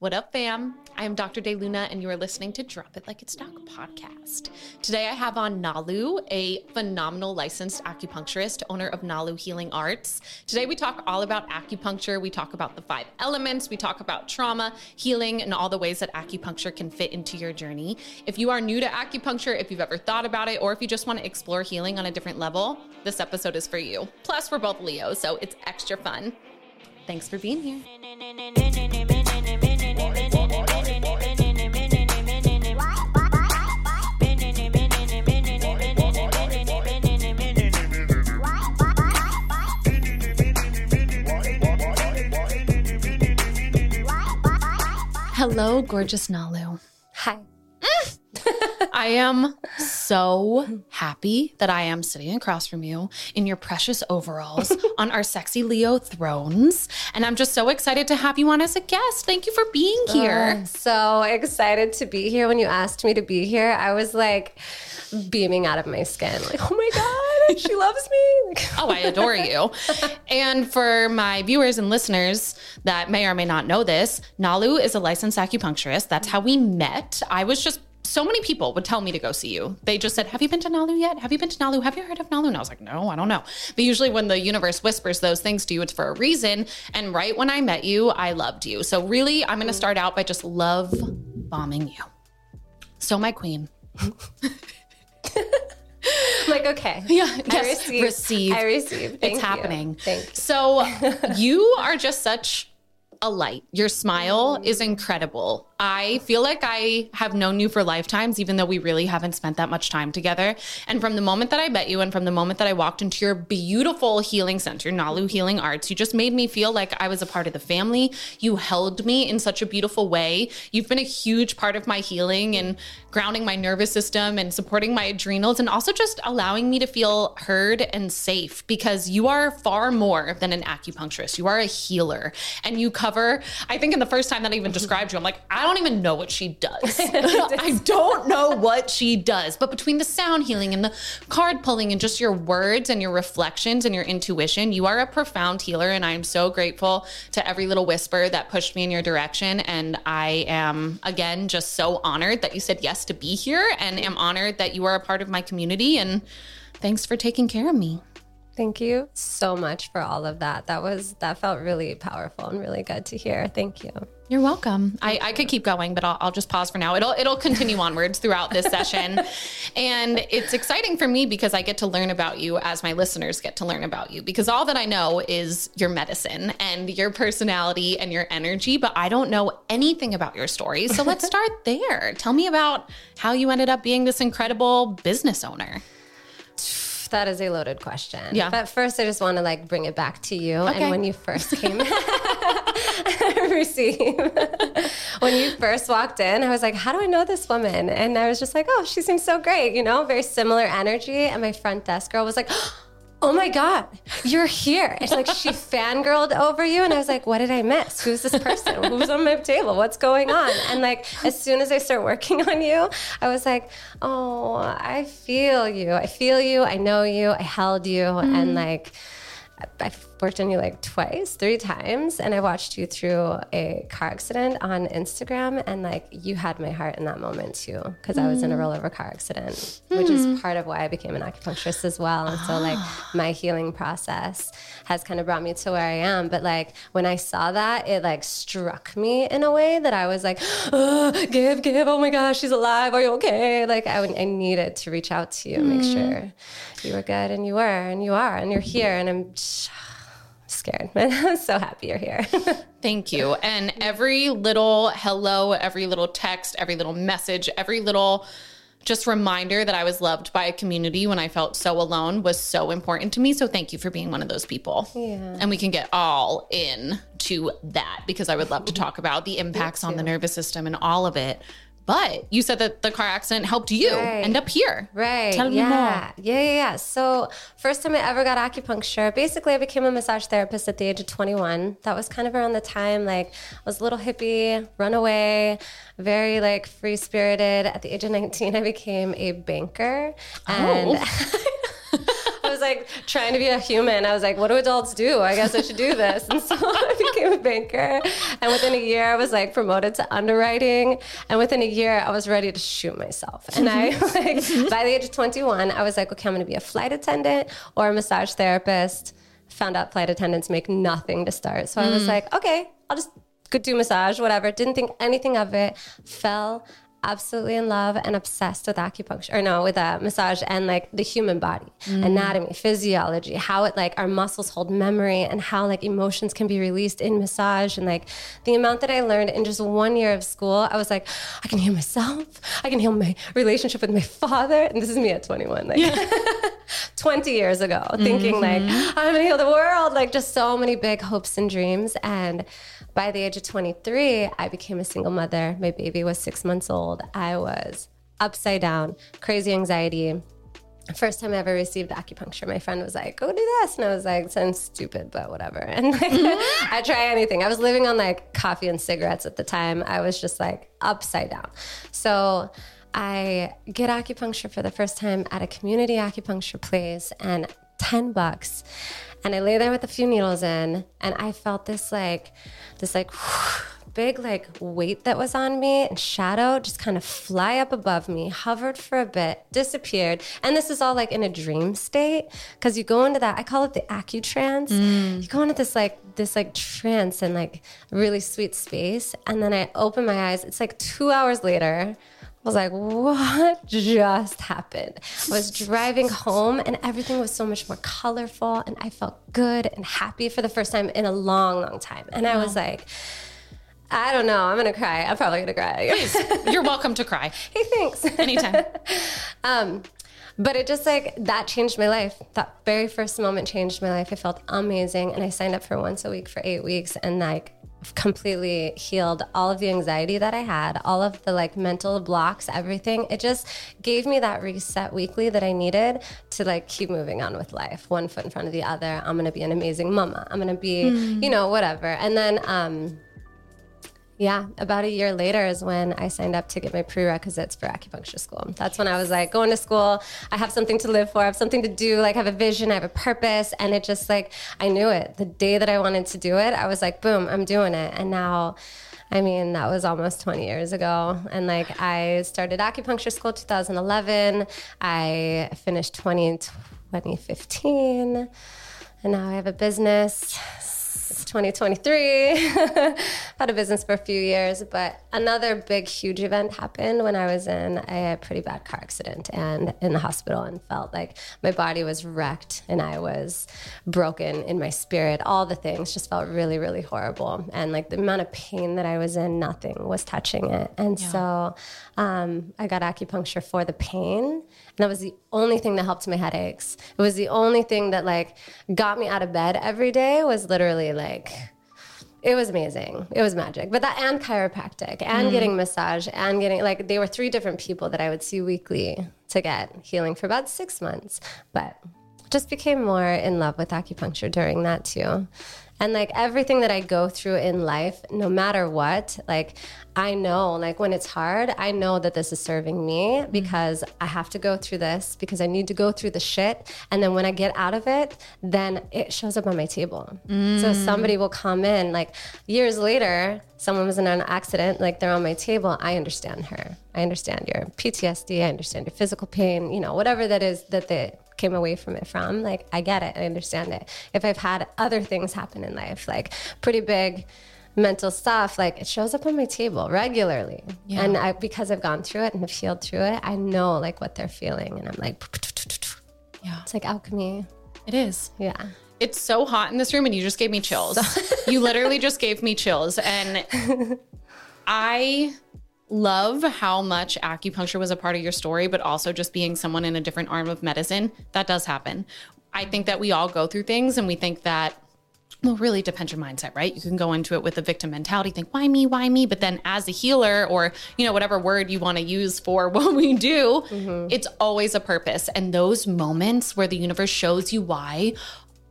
What up, fam? I am Dr. De Luna, and you are listening to Drop It Like It's Doc podcast. Today, I have on Nalu, a phenomenal licensed acupuncturist, owner of Nalu Healing Arts. Today, we talk all about acupuncture. We talk about the five elements. We talk about trauma, healing, and all the ways that acupuncture can fit into your journey. If you are new to acupuncture, if you've ever thought about it, or if you just want to explore healing on a different level, this episode is for you. Plus, we're both Leo, so it's extra fun. Thanks for being here. Hello, gorgeous Nalu. Hi. I am so happy that I am sitting across from you in your precious overalls on our sexy Leo thrones. And I'm just so excited to have you on as a guest. Thank you for being here. Uh, so excited to be here. When you asked me to be here, I was like beaming out of my skin. Like, oh my God, she loves me. oh, I adore you. And for my viewers and listeners that may or may not know this, Nalu is a licensed acupuncturist. That's how we met. I was just so many people would tell me to go see you. They just said, Have you been to Nalu yet? Have you been to Nalu? Have you heard of Nalu? And I was like, No, I don't know. But usually when the universe whispers those things to you, it's for a reason. And right when I met you, I loved you. So really, I'm going to start out by just love bombing you. So, my queen. like, okay. Yeah, I yes, receive. receive. I receive. Thank it's you. happening. Thank you. So you are just such a light. Your smile is incredible. I feel like I have known you for lifetimes, even though we really haven't spent that much time together. And from the moment that I met you and from the moment that I walked into your beautiful healing center, Nalu Healing Arts, you just made me feel like I was a part of the family. You held me in such a beautiful way. You've been a huge part of my healing and grounding my nervous system and supporting my adrenals and also just allowing me to feel heard and safe because you are far more than an acupuncturist. You are a healer and you cover, I think in the first time that I even described you, I'm like, I don't even know what she does. I don't know what she does. But between the sound healing and the card pulling and just your words and your reflections and your intuition, you are a profound healer. And I am so grateful to every little whisper that pushed me in your direction. And I am, again, just so honored that you said yes to be here and am honored that you are a part of my community. And thanks for taking care of me. Thank you so much for all of that. That was that felt really powerful and really good to hear. Thank you. You're welcome. I, I could keep going, but I'll, I'll just pause for now. It'll it'll continue onwards throughout this session, and it's exciting for me because I get to learn about you as my listeners get to learn about you. Because all that I know is your medicine and your personality and your energy, but I don't know anything about your story. So let's start there. Tell me about how you ended up being this incredible business owner. That is a loaded question. Yeah. But first, I just want to like bring it back to you. Okay. And when you first came, receive. when you first walked in, I was like, how do I know this woman? And I was just like, oh, she seems so great, you know, very similar energy. And my front desk girl was like, oh my God, you're here. It's like she fangirled over you. And I was like, what did I miss? Who's this person? Who's on my table? What's going on? And like, as soon as I start working on you, I was like, oh, I feel you. I feel you. I know you. I held you. And mm-hmm. like, I've worked on you like twice, three times, and I watched you through a car accident on Instagram, and like you had my heart in that moment too, because I was in a mm. rollover car accident, which is hmm. part of why I became an acupuncturist as well. And so like my healing process has kind of brought me to where I am. But like when I saw that, it like struck me in a way that I was like, oh, give, give, oh my gosh, she's alive. Are you okay? Like I, I needed to reach out to you, make hmm. sure you were good, and you were, and you are, and you're here, and I'm scared, but I'm so happy you're here. Thank you. And every little hello, every little text, every little message, every little just reminder that I was loved by a community when I felt so alone was so important to me. So thank you for being one of those people. Yeah. And we can get all in to that because I would love to talk about the impacts on the nervous system and all of it. But you said that the car accident helped you Right. end up here. Right. Tell me yeah. more. Yeah, yeah, yeah. So, first time I ever got acupuncture, basically, I became a massage therapist at the age of 21. That was kind of around the time, like, I was a little hippie, runaway, very, like, free spirited. At the age of 19, I became a banker. Oh. And. I was like trying to be a human. I was like, what do adults do? I guess I should do this. And so I became a banker. And within a year, I was like promoted to underwriting. And within a year, I was ready to shoot myself. And I, like, by the age of 21, I was like, okay, I'm going to be a flight attendant or a massage therapist. Found out flight attendants make nothing to start. So I was mm. like, okay, I'll just go do massage, whatever. Didn't think anything of it. Fell absolutely in love and obsessed with acupuncture or no with uh, massage and like the human body anatomy physiology how it like our muscles hold memory and how like emotions can be released in massage. And like the amount that i learned in just one year of school i was like i can heal myself. I can heal my relationship with my father. And this is me at 21 like 20 years ago thinking like i'm gonna heal the world. Like just so many big hopes and dreams. And by the age of 23 i became a single mother my baby was six months old i was upside down crazy anxiety First time I ever received acupuncture, my friend was like, "Go do this," and I was like, "Sounds stupid, but whatever." And like, I try anything. I was living on like coffee and cigarettes at the time. I was just like upside down. So I get acupuncture for the first time at a community acupuncture place, and ten bucks. And I lay there with a few needles in, and I felt this like, this like big like weight that was on me and shadow just kind of fly up above me, hovered for a bit, disappeared. And this is all like in a dream state because you go into that, I call it the acutrance. Mm. You go into this like this like trance and like really sweet space. And then I open my eyes. It's like two hours later. I was like, what just happened? I was driving home and everything was so much more colorful and I felt good and happy for the first time in a long, long time. And I was like, I don't know. I'm gonna cry. I'm probably gonna cry. You're welcome to cry hey, thanks. anytime. um, but it just like that changed my life. That very first moment changed my life. I felt amazing, and I signed up for once a week for eight weeks, and like completely healed all of the anxiety that I had, all of the like mental blocks, everything. It just gave me that reset weekly that I needed to like keep moving on with life, one foot in front of the other. I'm gonna be an amazing mama. I'm gonna be, you know, whatever. And then um yeah, about a year later is when I signed up to get my prerequisites for acupuncture school. That's when I was like, going to school, I have something to live for, I have something to do, like I have a vision, I have a purpose. And it just like, I knew it. The day that I wanted to do it, I was like, boom, I'm doing it. And now, I mean, that was almost 20 years ago. And like, I started acupuncture school 2011. I finished 20, 2015. And now I have a business. It's 2023. Had a business for a few years, but another big, huge event happened when I was in a pretty bad car accident and in the hospital and felt like my body was wrecked and I was broken in my spirit. All the things just felt really, really horrible. And like the amount of pain that I was in, nothing was touching it. And so um, I got acupuncture for the pain. And that was the only thing that helped my headaches. It was the only thing that like got me out of bed every day was literally like it was amazing. It was magic. But that and chiropractic and mm-hmm. getting massage and getting like they were three different people that I would see weekly to get healing for about 6 months. But just became more in love with acupuncture during that too. And like everything that I go through in life, no matter what, like I know, like when it's hard, I know that this is serving me mm-hmm. because I have to go through this because I need to go through the shit. And then when I get out of it, then it shows up on my table. So mm. somebody will come in, like years later, someone was in an accident, like they're on my table. I understand her. I understand your PTSD. I understand your physical pain, you know, whatever that is that they came away from it from. Like, I get it. I understand it. If I've had other things happen in life, like pretty big mental stuff, like it shows up on my table regularly. Yeah. And I, because I've gone through it and have healed through it, I know like what they're feeling. And I'm like, Yeah, it's like alchemy. it is. Yeah. It's so hot in this room, and you just gave me chills. you literally just gave me chills. And I love how much acupuncture was a part of your story, but also just being someone in a different arm of medicine. That does happen. I think that we all go through things and we think that. Well, really depends your mindset, right? You can go into it with a victim mentality, think, why me, why me? But then as a healer or, you know, whatever word you want to use for what we do, mm-hmm. it's always a purpose. And those moments where the universe shows you why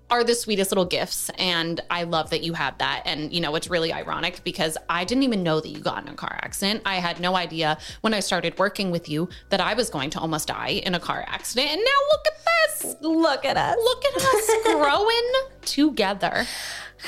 are the sweetest little gifts. And I love that you have that. And, you know, it's really ironic because I didn't even know that you got in a car accident. I had no idea when I started working with you that I was going to almost die in a car accident. And now look at this. Look at us. Look at us growing together.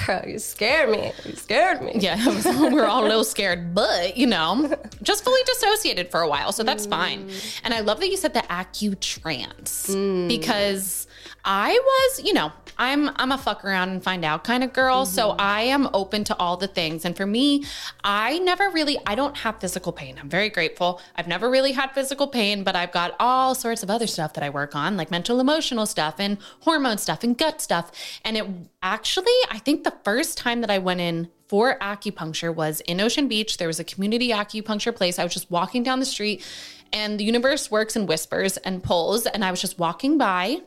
Girl, you scared me. You scared me. Yeah, we are all a little scared, but you know, just fully dissociated for a while, so that's mm. fine. And I love that you said the AccuTrans mm. because I was, you know, I'm I'm a fuck around and find out kind of girl, mm-hmm. so I am open to all the things. And for me, I never really I don't have physical pain. I'm very grateful. I've never really had physical pain, but I've got all sorts of other stuff that I work on, like mental emotional stuff and hormone stuff and gut stuff. And it actually, I think the first time that I went in for acupuncture was in Ocean Beach. There was a community acupuncture place. I was just walking down the street and the universe works in whispers and pulls and I was just walking by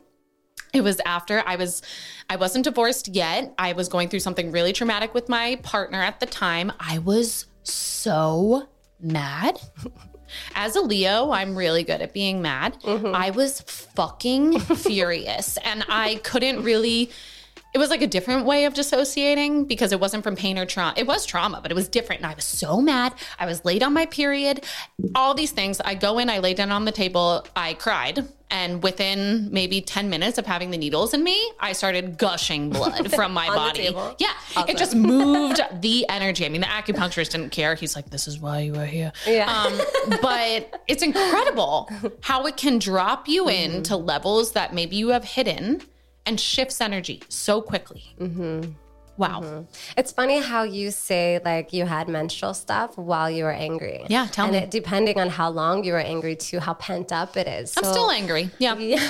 it was after I was I wasn't divorced yet. I was going through something really traumatic with my partner at the time. I was so mad. As a Leo, I'm really good at being mad. Mm-hmm. I was fucking furious and I couldn't really it was like a different way of dissociating because it wasn't from pain or trauma. It was trauma, but it was different. And I was so mad. I was late on my period. All these things. I go in, I lay down on the table, I cried. And within maybe 10 minutes of having the needles in me, I started gushing blood from my body. Yeah. Awesome. It just moved the energy. I mean, the acupuncturist didn't care. He's like, this is why you are here. Yeah. Um, but it's incredible how it can drop you mm-hmm. into levels that maybe you have hidden and shifts energy so quickly. Mm-hmm. Wow. Mm-hmm. It's funny how you say like you had menstrual stuff while you were angry. Yeah, tell and me. It, depending on how long you were angry to how pent up it is. I'm still angry. Yeah. yeah.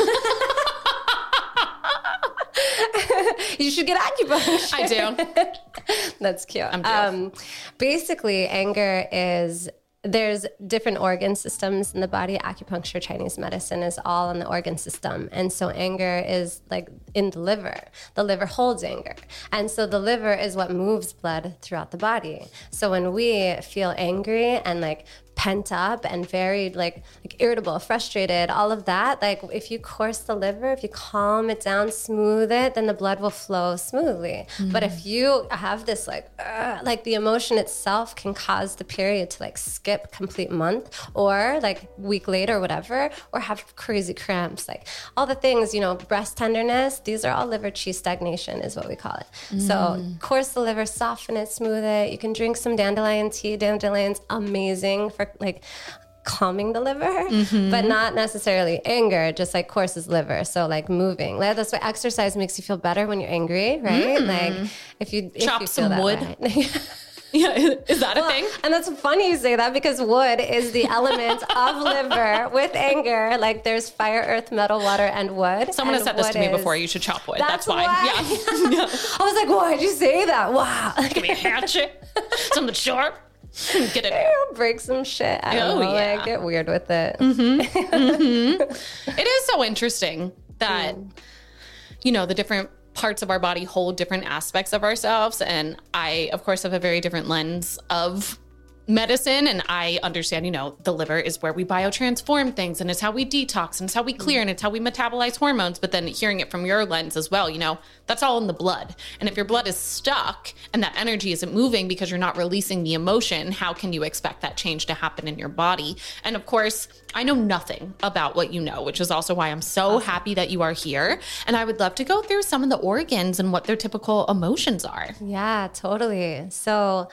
you should get acupuncture. I do. That's cute. Um, basically, anger is there's different organ systems in the body. Acupuncture, Chinese medicine is all in the organ system. And so anger is like in the liver. The liver holds anger. And so the liver is what moves blood throughout the body. So when we feel angry and like pent up and very like like irritable, frustrated, all of that. Like if you course the liver, if you calm it down, smooth it, then the blood will flow smoothly. Mm-hmm. But if you have this like uh, like the emotion itself can cause the period to like skip complete month or like week later or whatever, or have crazy cramps, like all the things, you know, breast tenderness, these are all liver qi stagnation is what we call it. Mm. So course the liver, soften it, smooth it. You can drink some dandelion tea. Dandelion's amazing for like calming the liver, mm-hmm. but not necessarily anger, just like courses liver. So like moving. Like, that's why exercise makes you feel better when you're angry, right? Mm. Like if you chop if you some wood. yeah, is that well, a thing? And that's funny you say that because wood is the element of liver with anger. Like there's fire, earth, metal, water, and wood. Someone and has said this to me before. You should chop wood. That's, that's why. why. Yeah. I was like, why'd you say that? Wow. Give me a hatchet. Something sharp. Get it. Break some shit. I oh, know, yeah. Like, get weird with it. Mm-hmm. mm-hmm. It is so interesting that, mm. you know, the different parts of our body hold different aspects of ourselves. And I, of course, have a very different lens of medicine and I understand, you know, the liver is where we biotransform things and it's how we detox and it's how we clear and it's how we metabolize hormones. But then hearing it from your lens as well, you know, that's all in the blood. And if your blood is stuck and that energy isn't moving because you're not releasing the emotion, how can you expect that change to happen in your body? And of course, I know nothing about what you know, which is also why I'm so awesome. happy that you are here. And I would love to go through some of the organs and what their typical emotions are. Yeah, totally. So,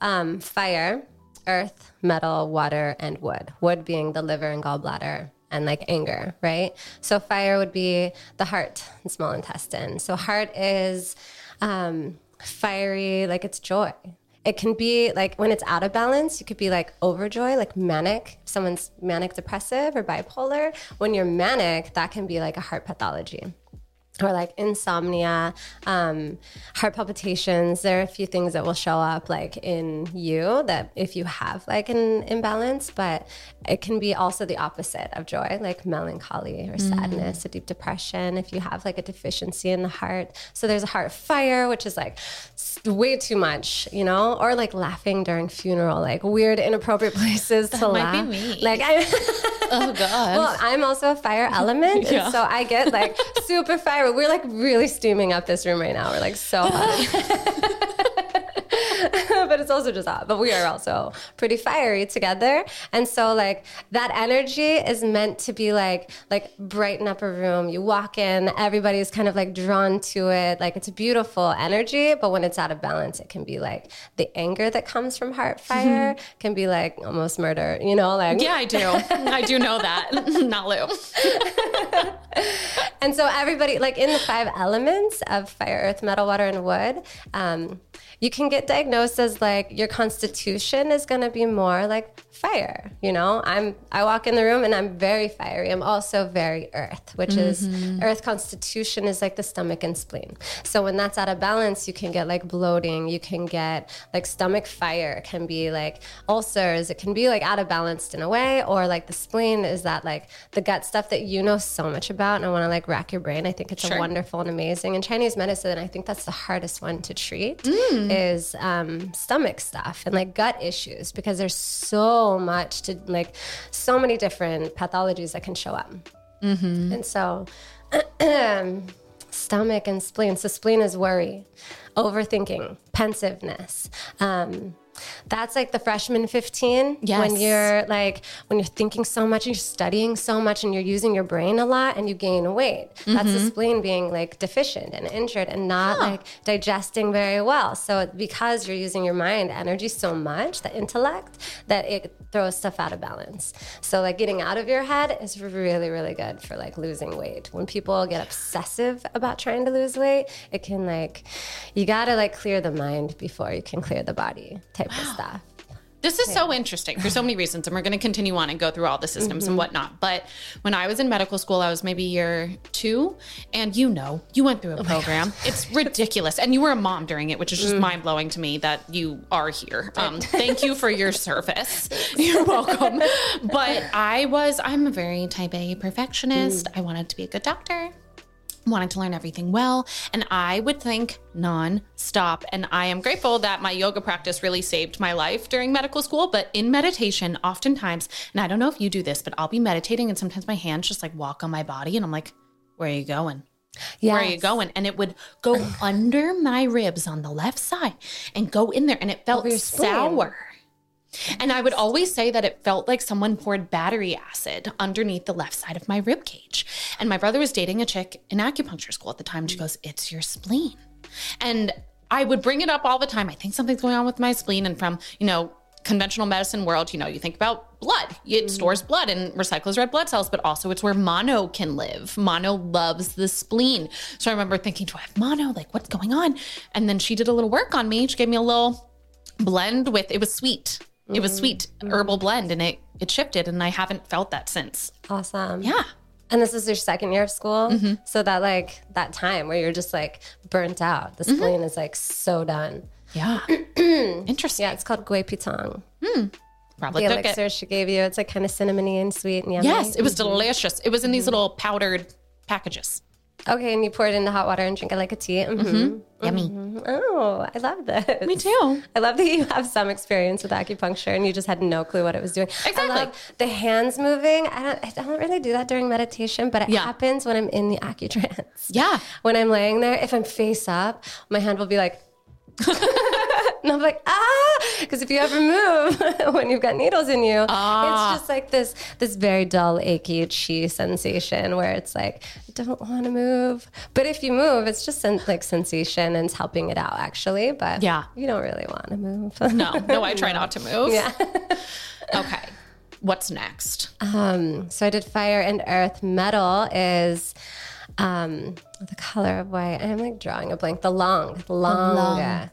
um, fire earth, metal, water, and wood. Wood being the liver and gallbladder and like anger, right? So fire would be the heart and small intestine. So heart is um, fiery, like it's joy. It can be like when it's out of balance, you could be like overjoy, like manic. If someone's manic depressive or bipolar. When you're manic, that can be like a heart pathology or like insomnia, um, heart palpitations. There are a few things that will show up like in you that if you have like an imbalance, but it can be also the opposite of joy, like melancholy or sadness, mm. a deep depression. If you have like a deficiency in the heart, so there's a heart fire, which is like way too much, you know, or like laughing during funeral, like weird, inappropriate places to that laugh. Be me. Like I. Oh God. Well, I'm also a fire element, Yeah. and so I get like super fire. We're like really steaming up this room right now. We're like so hot. but it's also just hot. But we are also pretty fiery together. And so like that energy is meant to be like like brighten up a room. You walk in, everybody's kind of like drawn to it. Like it's a beautiful energy, but when it's out of balance, it can be like the anger that comes from heart fire can be like almost murder, you know, like yeah, I do. I do know that. Not Lou. And so everybody, like in the five elements of fire, earth, metal, water, and wood, um, you can get diagnosed as like your constitution is going to be more like fire. You know, I'm I walk in the room and I'm very fiery. I'm also very earth, which is mm-hmm. earth constitution is like the stomach and spleen. So when that's out of balance, you can get like bloating. You can get like stomach fire. It can be like ulcers. It can be like out of balance in a way, or like the spleen is that like the gut stuff that you know so much about. And I want to like rack your brain. I think it's Sure. a wonderful and amazing. In Chinese medicine, I think that's the hardest one to treat mm. Is um, stomach stuff and like gut issues because there's so much to like so many different pathologies that can show up. And so, stomach and spleen. So, spleen is worry, overthinking, pensiveness. Um, that's like the freshman 15 Yes. when you're like when you're thinking so much and you're studying so much and you're using your brain a lot and you gain weight. That's the mm-hmm. spleen being like deficient and injured and not like digesting very well. So because you're using your mind energy so much the intellect that it throws stuff out of balance. So like getting out of your head is really really good for like losing weight. When people get obsessive about trying to lose weight it can like you gotta like clear the mind before you can clear the body type of stuff This is so interesting for so many reasons, and we're going to continue on and go through all the systems Mm-hmm. and whatnot. But when I was in medical school, I was maybe year two, and you know, you went Oh through a program. It's ridiculous, and you were a mom during it, which is Mm. just mind blowing to me that you are here. Um, thank you for your service. You're welcome. But I was, I'm a very type A perfectionist. Mm. I wanted to be a good doctor wanted to learn everything well and i would think non-stop. And i am grateful that my yoga practice really saved my life during medical school but in meditation oftentimes and i don't know if you do this but i'll be meditating and sometimes my hands just like walk on my body and i'm like where are you going? Where are you going? And it would go under my ribs on the left side and go in there and it felt sour and I would always say that it felt like someone poured battery acid underneath the left side of my rib cage. And my brother was dating a chick in acupuncture school at the time. She goes, It's your spleen. And I would bring it up all the time. I think something's going on with my spleen. And from, you know, conventional medicine world, you know, you think about blood. It mm-hmm. stores blood and recycles red blood cells, but also it's where mono can live. Mono loves the spleen. So I remember thinking, do I have mono? Like, what's going on? And then she did a little work on me. She gave me a little blend with it was sweet. It was sweet herbal blend and it it shifted and I haven't felt that since. awesome Yeah. And this is your second year of school. Mm-hmm. So that like that time where you're just like burnt out. The Mm-hmm. spleen is like so done. Yeah. Interesting. Yeah, it's called Gui Pi Tang. Probably The took elixir it. she gave you. It's like kind of cinnamony and sweet and yummy. Yes, it was delicious. It was in these little powdered packages. Okay, and you pour it into hot water and drink it like a tea. hmm Yummy. Oh, I love this. Me too. I love that you have some experience with acupuncture and you just had no clue what it was doing. Exactly. I love the hands moving. I don't, I don't really do that during meditation, but it Yeah. happens when I'm in the accutrance. Yeah. When I'm laying there, if I'm face up, my hand will be like, and I'm like, ah, because if you ever move when you've got needles in you, Ah. it's just like this this very dull, achy, itchy sensation where it's like, I don't want to move. But if you move, it's just sen- like sensation and it's helping it out actually. But Yeah. you don't really want to move. No, no, I try not to move. yeah. Okay. What's next? Um, so I did fire and earth. Metal is um, the color of white. I'm like drawing a blank. The lung. The lung. lung.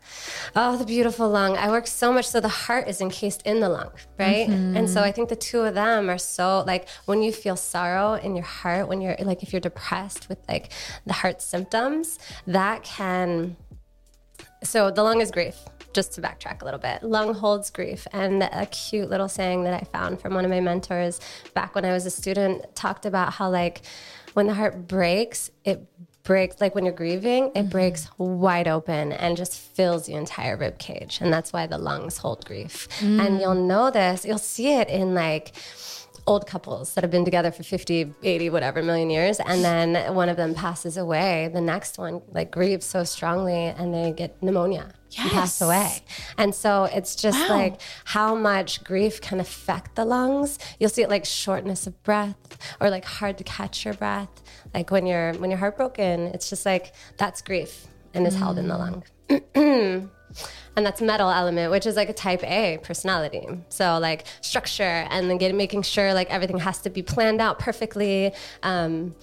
Oh, the beautiful lung. I work so much. So the heart is encased in the lung, right? And so I think the two of them are so like when you feel sorrow in your heart, when you're like if you're depressed with like the heart symptoms, that can so the lung is grief. Just to backtrack a little bit, lung holds grief. And a cute little saying that I found from one of my mentors back when I was a student talked about how, like, when the heart breaks, it breaks, like when you're grieving, it mm-hmm. breaks wide open and just fills the entire rib cage. And that's why the lungs hold grief. And you'll mm. know this, you'll see it in like, old couples that have been together for 50, 80, whatever million years. And then one of them passes away. The next one like grieves so strongly and they get pneumonia and pass away. And so it's just Wow. like how much grief can affect the lungs. You'll see it like shortness of breath or like hard to catch your breath. Like when you're when you're heartbroken, it's just like that's grief and is held in the lung. and that's metal element, which is like a type A personality. So like structure and then getting making sure like everything has to be planned out perfectly. Um,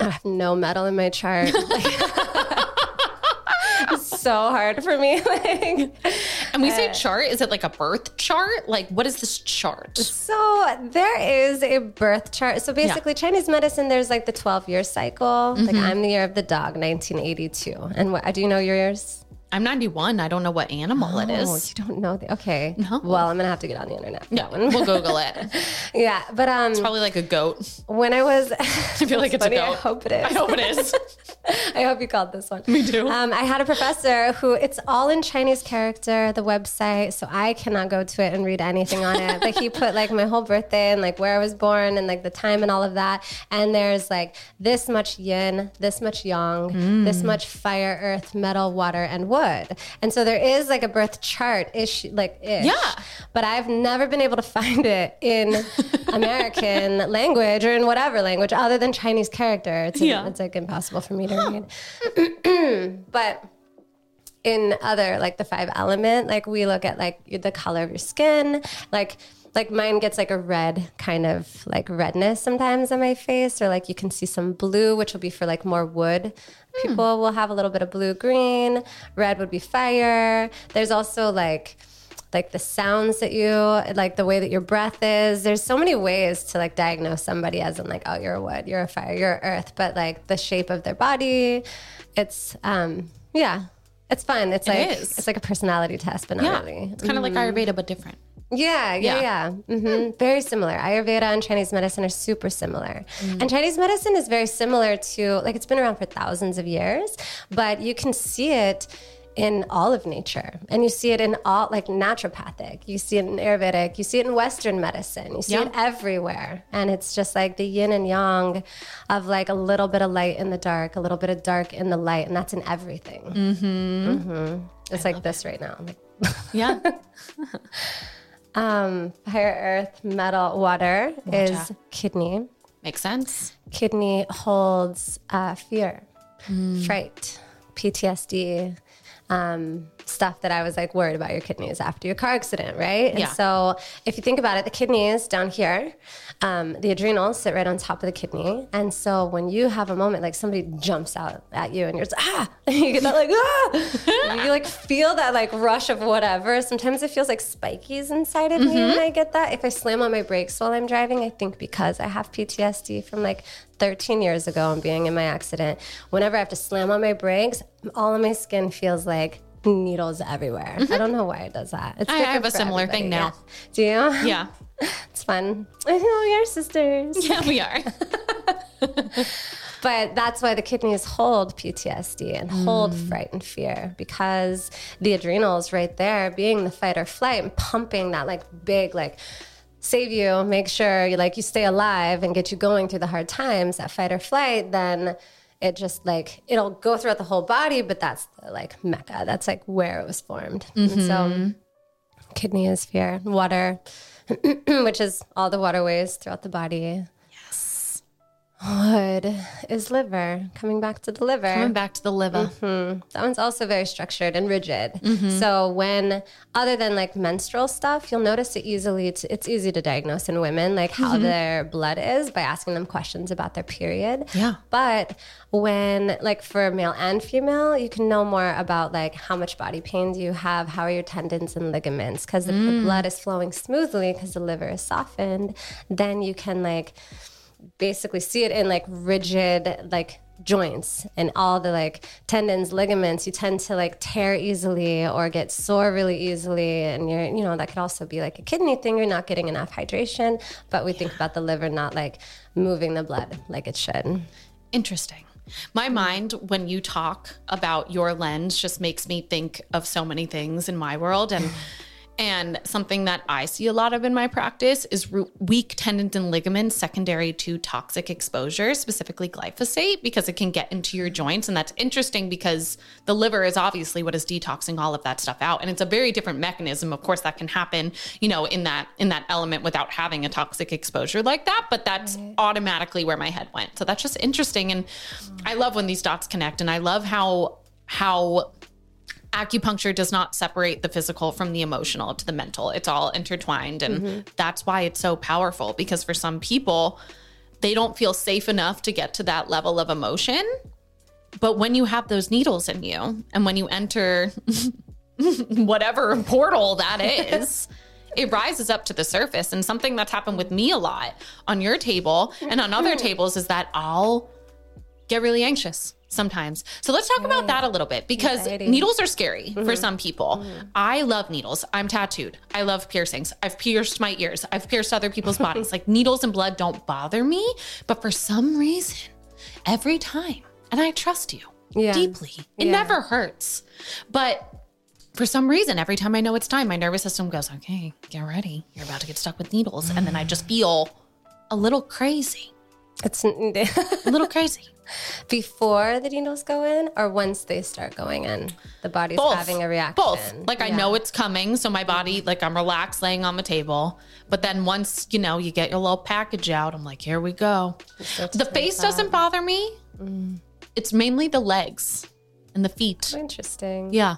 I have no metal in my chart. so hard for me. like, And we say uh, chart, is it like a birth chart? Like, what is this chart? so there is a birth chart. So basically, Chinese medicine, there's like the 12 year cycle. Like mm-hmm. I'm the year of the dog, 1982. And what, do you know yours? I'm 91. I don't know what animal it Oh, is. you don't know the okay. No. Well, I'm gonna have to get on the internet. For Yeah, that one. we'll Google it. yeah, but um, It's Probably like a goat. when I was, I feel like it's a I goat. I hope it is. I hope it is. I hope you called this one. Me too. Um, I had a professor who it's all in Chinese character, the website, so I cannot go to it and read anything on it. But he put like my whole birthday and like where I was born and like the time and all of that. And there's like this much yin, this much yang, Mm. this much fire, earth, metal, water, and wood. And so there is like a birth chart ish, like ish. Yeah. But I've never been able to find it in American language or in whatever language other than Chinese character. It's, Yeah. it's like impossible for me to read. but in other like the five element, like we look at like the color of your skin, like like mine gets like a red kind of like redness sometimes on my face, or like you can see some blue, which will be for like more wood. People will have a little bit of blue green. Red would be fire. There's also like like the sounds that you like the way that your breath is there's so many ways to like diagnose somebody as in like oh you're a wood you're a fire you're earth but like the shape of their body it's um yeah it's fun it's like is. it's like a personality test but not Yeah. really It's kind of like Ayurveda, but different. Yeah, yeah, yeah. hmm Very similar. Ayurveda and Chinese medicine are super similar. And Chinese medicine is very similar to, like, it's been around for thousands of years, but you can see it in all of nature. And you see it in all, like, naturopathic. You see it in Ayurvedic. You see it in Western medicine. You see Yeah. it everywhere. And it's just like the yin and yang of, like, a little bit of light in the dark, a little bit of dark in the light. And that's in everything. Mm-hmm. It's like this right now. Yeah. Um, fire, earth, metal, water, is kidney. Makes sense. Kidney holds uh, fear, fright, PTSD, um, stuff that I was like worried about your kidneys after your car accident, right? And Yeah. so if you think about it, the kidneys down here, um, the adrenals sit right on top of the kidney. And so when you have a moment, like somebody jumps out at you and you're just, ah, you get that like, ah, you like feel that like rush of whatever. Sometimes it feels like spikies inside of me when I get that. If I slam on my brakes while I'm driving, I think because I have PTSD from like 13 years ago and being in my accident, whenever I have to slam on my brakes, all of my skin feels like needles everywhere. I don't know why it does that. It's I different have a similar thing now. Yeah. Do you? Yeah. It's fun. I we are sisters. Yeah, we are. But that's why the kidneys hold PTSD and hold mm. fright and fear because the adrenals right there being the fight or flight and pumping that like big like save you, make sure you like you stay alive and get you going through the hard times, that fight or flight, then it just like it'll go throughout the whole body, but that's the like mecca. That's like where it was formed. And so mm-hmm. kidney is fear, water, which is all the waterways throughout the body. Wood is liver. Coming back to the liver. Coming back to the liver. That one's also very structured and rigid. Mm-hmm. So when, other than like menstrual stuff, you'll notice it easily. It's, it's easy to diagnose in women, like how Mm-hmm. their blood is by asking them questions about their period. Yeah. But when, like for male and female, you can know more about like how much body pain do you have, how are your tendons and ligaments, because if Mm. the blood is flowing smoothly because the liver is softened, then you can like basically see it in like rigid like joints and all the like tendons ligaments. You tend to like tear easily or get sore really easily and you're you know that could also be like a kidney thing. You're not getting enough hydration. But we think about the liver not like moving the blood like it should. Interesting. My mind, when you talk about your lens, just makes me think of so many things in my world. And And something that I see a lot of in my practice is weak tendons and ligaments secondary to toxic exposure, specifically glyphosate, because it can get into your joints. And that's interesting because the liver is obviously what is detoxing all of that stuff out. And it's a very different mechanism. Of course, that can happen, you know, in that in that element without having a toxic exposure like that. But that's automatically where my head went. So that's just interesting. And I love when these dots connect. And I love how how acupuncture does not separate the physical from the emotional to the mental. It's all intertwined. And mm-hmm. that's why it's so powerful because for some people, they don't feel safe enough to get to that level of emotion. But when you have those needles in you and when you enter whatever portal that is, it rises up to the surface. And something that's happened with me a lot on your table and on other tables is that I'll get really anxious sometimes. So let's talk right. about that a little bit because Anxiety. needles are scary mm-hmm. for some people. Mm-hmm. I love needles. I'm tattooed. I love piercings. I've pierced my ears. I've pierced other people's bodies. like needles and blood don't bother me, but for some reason, every time, and I trust you yeah. deeply, it yeah. never hurts. But for some reason, every time I know it's time, my nervous system goes, okay, get ready. You're about to get stuck with needles. And then I just feel a little crazy. It's a little crazy before the needles go in or once they start going in the body's Both. having a reaction Both. Like I know it's coming, so my body like I'm relaxed laying on the table. But then once, you know, you get your little package out, I'm like, here we go. The face doesn't bother me. Mm. It's mainly the legs and the feet. Interesting. Yeah.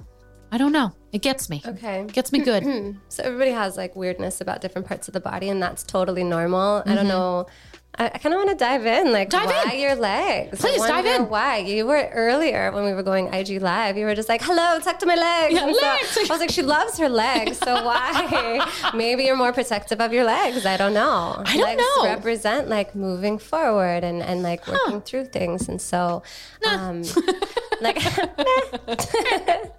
I don't know. It gets me. Okay. It gets me good. so everybody has like weirdness about different parts of the body and that's totally normal. Mm-hmm. I don't mm-hmm. know I, I kind of want to dive in. Like, dive why in. your legs? Please dive in. Why you were earlier when we were going IG live? You were just like, "Hello, tuck to my legs." Yeah, legs. So I was like, "She loves her legs, so why? Maybe you're more protective of your legs. I don't know. I don't legs know. Represent like moving forward and and like working huh. through things, and so, nah. um, like.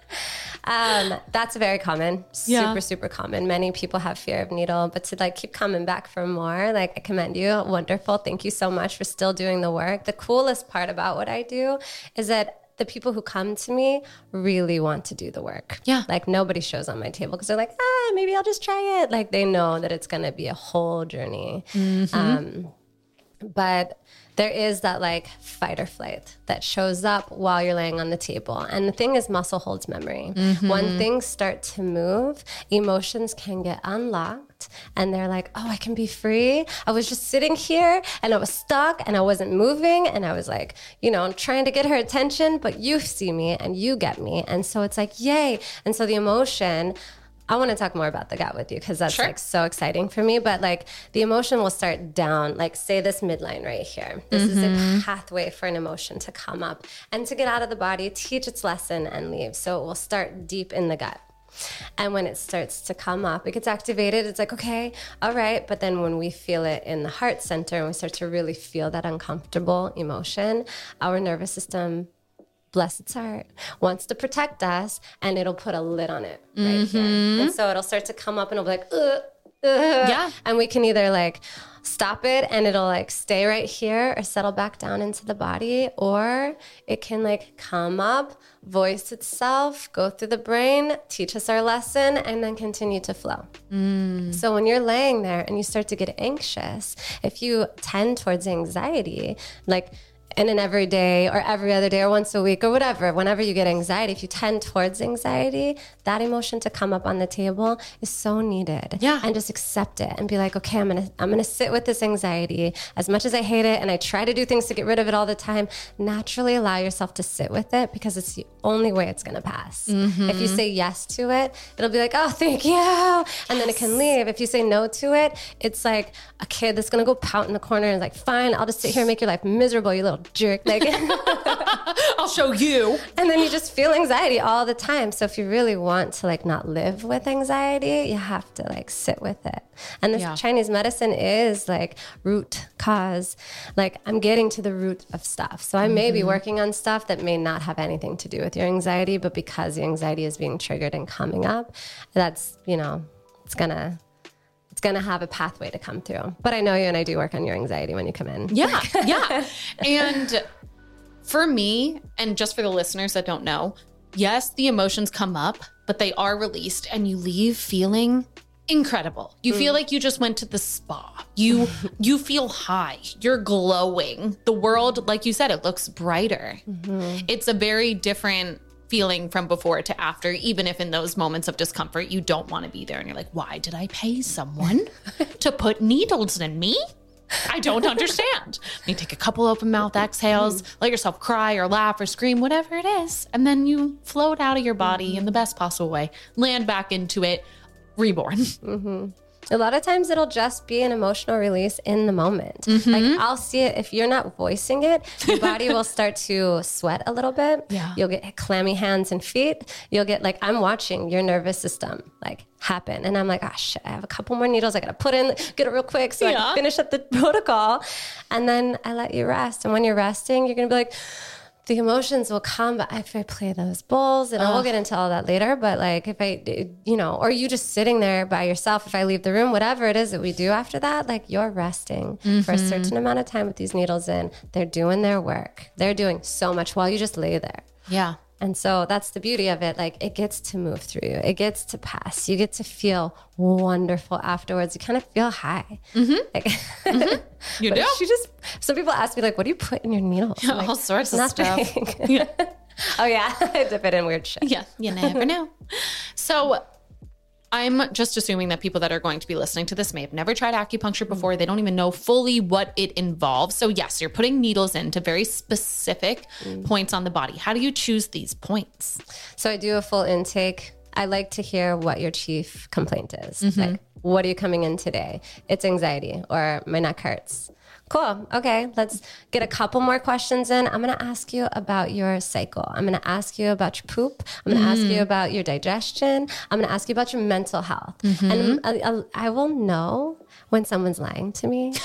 Um, that's very common, yeah. super, super common. Many people have fear of needle, but to like keep coming back for more, like I commend you. Wonderful. Thank you so much for still doing the work. The coolest part about what I do is that the people who come to me really want to do the work. Yeah. Like nobody shows on my table because they're like, ah, maybe I'll just try it. Like they know that it's going to be a whole journey. Mm-hmm. Um, but there is that like fight or flight that shows up while you're laying on the table. And the thing is, muscle holds memory. Mm-hmm. When things start to move, emotions can get unlocked and they're like, oh, I can be free. I was just sitting here and I was stuck and I wasn't moving. And I was like, you know, trying to get her attention, but you see me and you get me. And so it's like, yay. And so the emotion, I want to talk more about the gut with you because that's sure. like so exciting for me. But like the emotion will start down, like say this midline right here. This mm-hmm. is a mm-hmm. pathway for an emotion to come up and to get out of the body, teach its lesson and leave. So it will start deep in the gut. And when it starts to come up, it gets activated. It's like, okay, all right. But then when we feel it in the heart center and we start to really feel that uncomfortable emotion, our nervous system bless its heart, wants to protect us, and it'll put a lid on it right mm-hmm. here. And so it'll start to come up and it'll be like, Ugh, yeah. And we can either like stop it and it'll like stay right here or settle back down into the body, or it can like come up, voice itself, go through the brain, teach us our lesson, and then continue to flow. Mm. So when you're laying there and you start to get anxious, if you tend towards anxiety, like in an everyday or every other day or once a week or whatever, whenever you get anxiety, if you tend towards anxiety, that emotion to come up on the table is so needed. Yeah. And just accept it and be like, okay, I'm gonna I'm gonna sit with this anxiety. As much as I hate it and I try to do things to get rid of it all the time, naturally allow yourself to sit with it because it's the only way it's gonna pass. Mm-hmm. If you say yes to it, it'll be like, oh, thank you. And yes. then it can leave. If you say no to it, it's like a kid that's gonna go pout in the corner and like, fine, I'll just sit here and make your life miserable, you little jerk. Like, I'll show you. And then you just feel anxiety all the time. So if you really want to like not live with anxiety, you have to like sit with it. And this yeah. Chinese medicine is like root cause. Like I'm getting to the root of stuff. So I may mm-hmm. be working on stuff that may not have anything to do with your anxiety, but because the anxiety is being triggered and coming up, that's, you know, it's gonna it's going to have a pathway to come through. But I know you and I do work on your anxiety when you come in. Yeah. Yeah. and for me, and just for the listeners that don't know, yes, the emotions come up, but they are released and you leave feeling incredible. You feel mm. like you just went to the spa. You you feel high. You're glowing. The world, like you said, it looks brighter. Mm-hmm. It's a very different feeling from before to after, even if in those moments of discomfort you don't want to be there and you're like, why did I pay someone to put needles in me? I don't understand. You take a couple open mouth exhales, mm-hmm. let yourself cry or laugh or scream, whatever it is, and then you float out of your body mm-hmm. in the best possible way, land back into it, reborn. Mm-hmm. A lot of times it'll just be an emotional release in the moment. Mm-hmm. Like I'll see it if you're not voicing it, your body will start to sweat a little bit. Yeah. You'll get clammy hands and feet. You'll get like I'm watching your nervous system like happen. And I'm like, oh shit, I have a couple more needles I gotta put in, get it real quick so I can finish up the protocol. And then I let you rest. And when you're resting, you're gonna be like, the emotions will come, but if I play those bowls, and we'll get into all that later, but like if I, you know, or you just sitting there by yourself, if I leave the room, whatever it is that we do after that, like you're resting for a mm-hmm. certain amount of time with these needles in. They're doing their work. They're doing so much while you just lay there. Yeah. And so that's the beauty of it. Like it gets to move through you, it gets to pass. You get to feel wonderful afterwards. You kind of feel high. Mm-hmm. Like, You but do? She just. Some people ask me like, "What do you put in your needles?" I'm like, All sorts of stuff. Nothing. oh yeah, I dip it in weird shit. Yeah, you never know. So I'm just assuming that people that are going to be listening to this may have never tried acupuncture before. They don't even know fully what it involves. So, yes, you're putting needles into very specific mm. points on the body. How do you choose these points? So I do a full intake. I like to hear what your chief complaint is. Mm-hmm. Like, what are you coming in today? It's anxiety or my neck hurts. Cool. Okay. Let's get a couple more questions in. I'm going to ask you about your cycle. I'm going to ask you about your poop. I'm going to ask you mm-hmm. about your digestion. I'm going to ask you about your mental health. Mm-hmm. And I, I, I will know when someone's lying to me.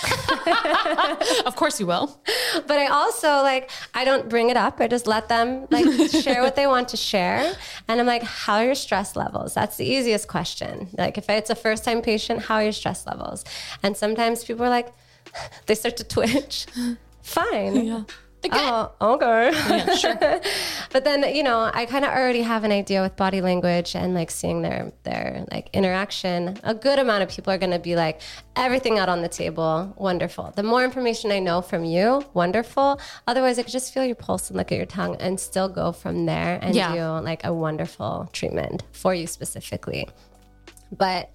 Of course, you will. but I also like I don't bring it up. I just let them like share what they want to share. And I'm like, how are your stress levels? That's the easiest question. Like if it's a first time patient, how are your stress levels? And sometimes people are like, they start to twitch. Fine. Yeah. Gut. Oh, okay. Yeah, sure. but then you know, I kind of already have an idea with body language and like seeing their their like interaction. A good amount of people are going to be like everything out on the table. Wonderful. The more information I know from you, wonderful. Otherwise, I could just feel your pulse and look at your tongue and still go from there and Yeah. do like a wonderful treatment for you specifically. But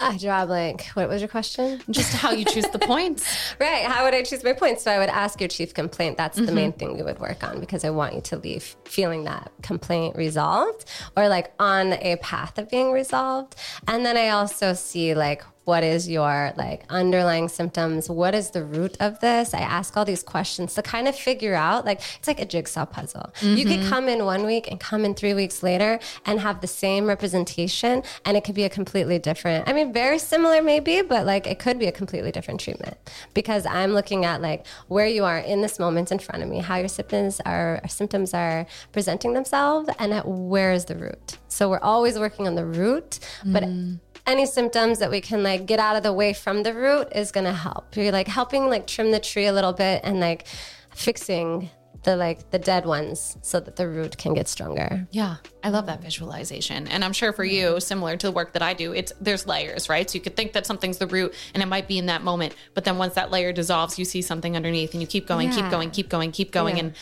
I draw a blank. What was your question? Just how you choose the points. Right. How would I choose my points? So I would ask your chief complaint. That's the main mm-hmm. thing we would work on because I want you to leave feeling that complaint resolved or like on a path of being resolved. And then I also see like, what is your like underlying symptoms? What is the root of this? I ask all these questions to kind of figure out like it's like a jigsaw puzzle. You could mm-hmm. come in one week and come in three weeks later and have the same representation and it could be a completely different, I mean, very similar maybe, but like it could be a completely different treatment because I'm looking at like where you are in this moment in front of me, how your symptoms are symptoms are presenting themselves and at where is the root. So we're always working on the root, but mm. Any symptoms that we can like get out of the way from the root is going to help. You're like helping like trim the tree a little bit and like fixing the like the dead ones so that the root can get stronger. Yeah, I love that visualization. And I'm sure for you, similar to the work that I do, it's there's layers, right? So you could think that something's the root and it might be in that moment, but then once that layer dissolves, you see something underneath and you keep going, keep going, keep going, keep going Yeah. and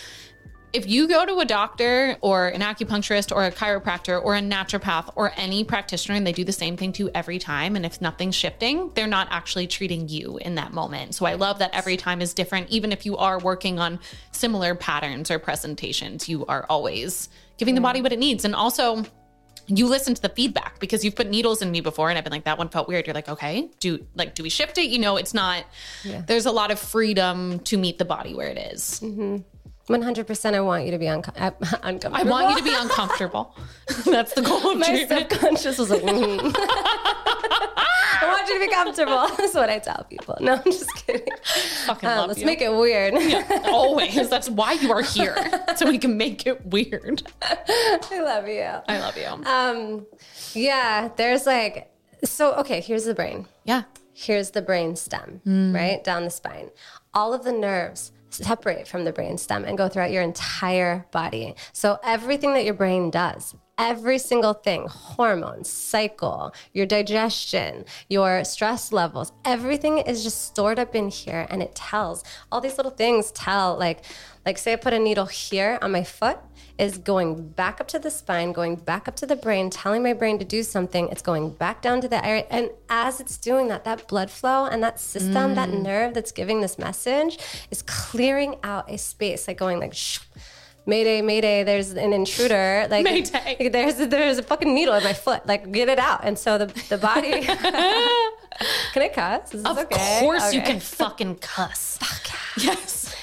if you go to a doctor or an acupuncturist or a chiropractor or a naturopath or any practitioner and they do the same thing to you every time and if nothing's shifting they're not actually treating you in that moment so i love that every time is different even if you are working on similar patterns or presentations you are always giving the body what it needs and also you listen to the feedback because you've put needles in me before and I've been like, that one felt weird. You're like, okay, do like, do we shift it? You know, it's not, there's a lot of freedom to meet the body where it is. Mm-hmm. 100% I want you to be unco- uh, uncomfortable. I want you to be uncomfortable. That's the goal of My treatment. subconscious was like, mm. I want you to be comfortable. That's what I tell people. No, I'm just kidding. Fucking Uh, love let's you. make it weird. Yeah, always. That's why you are here. So we can make it weird. I love you. I love you. Um, yeah, there's like, so okay, here's the brain. yeah. Here's the brain stem, right? Down the spine. All of the nerves separate from the brainstem and go throughout your entire body. So everything that your brain does, every single thing hormones, cycle, your digestion, your stress levels everything is just stored up in here and it tells. All these little things tell, like, like say I put a needle here on my foot, is going back up to the spine, going back up to the brain, telling my brain to do something. It's going back down to the area. And as it's doing that, that blood flow and that system, mm. that nerve that's giving this message is clearing out a space, like going like, shh, Mayday, Mayday, there's an intruder. Like Mayday. there's there's a fucking needle in my foot. Like get it out. And so the the body Can I cuss? Is of okay? course okay. you can fucking cuss. Fuck yes.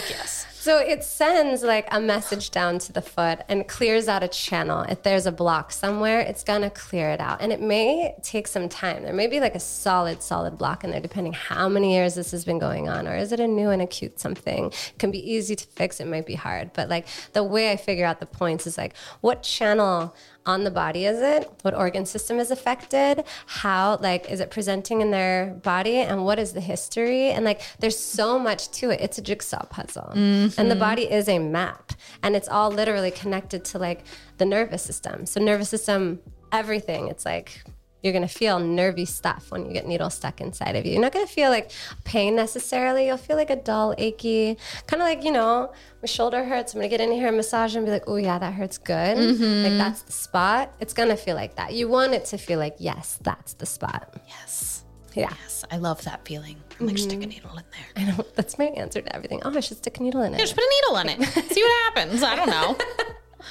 Fuck yes. So it sends like a message down to the foot and clears out a channel. If there's a block somewhere, it's gonna clear it out. And it may take some time. There may be like a solid, solid block in there, depending how many years this has been going on. Or is it a new and acute something? It can be easy to fix, it might be hard. But like the way I figure out the points is like what channel on the body is it? What organ system is affected? How, like, is it presenting in their body? And what is the history? And like, there's so much to it. It's a jigsaw puzzle. Mm-hmm. And the body is a map. And it's all literally connected to like the nervous system. So, nervous system, everything. It's like you're going to feel nervy stuff when you get needles stuck inside of you. You're not going to feel like pain necessarily. You'll feel like a dull, achy, kind of like, you know, my shoulder hurts. I'm going to get in here and massage and be like, oh, yeah, that hurts good. Mm-hmm. Like, that's the spot. It's going to feel like that. You want it to feel like, yes, that's the spot. Yes. Yeah. Yes. I love that feeling. I'm like, mm-hmm. stick a needle in there. I know. That's my answer to everything. Oh, I should stick a needle in it. Yeah, just put a needle in it. See what happens. I don't know.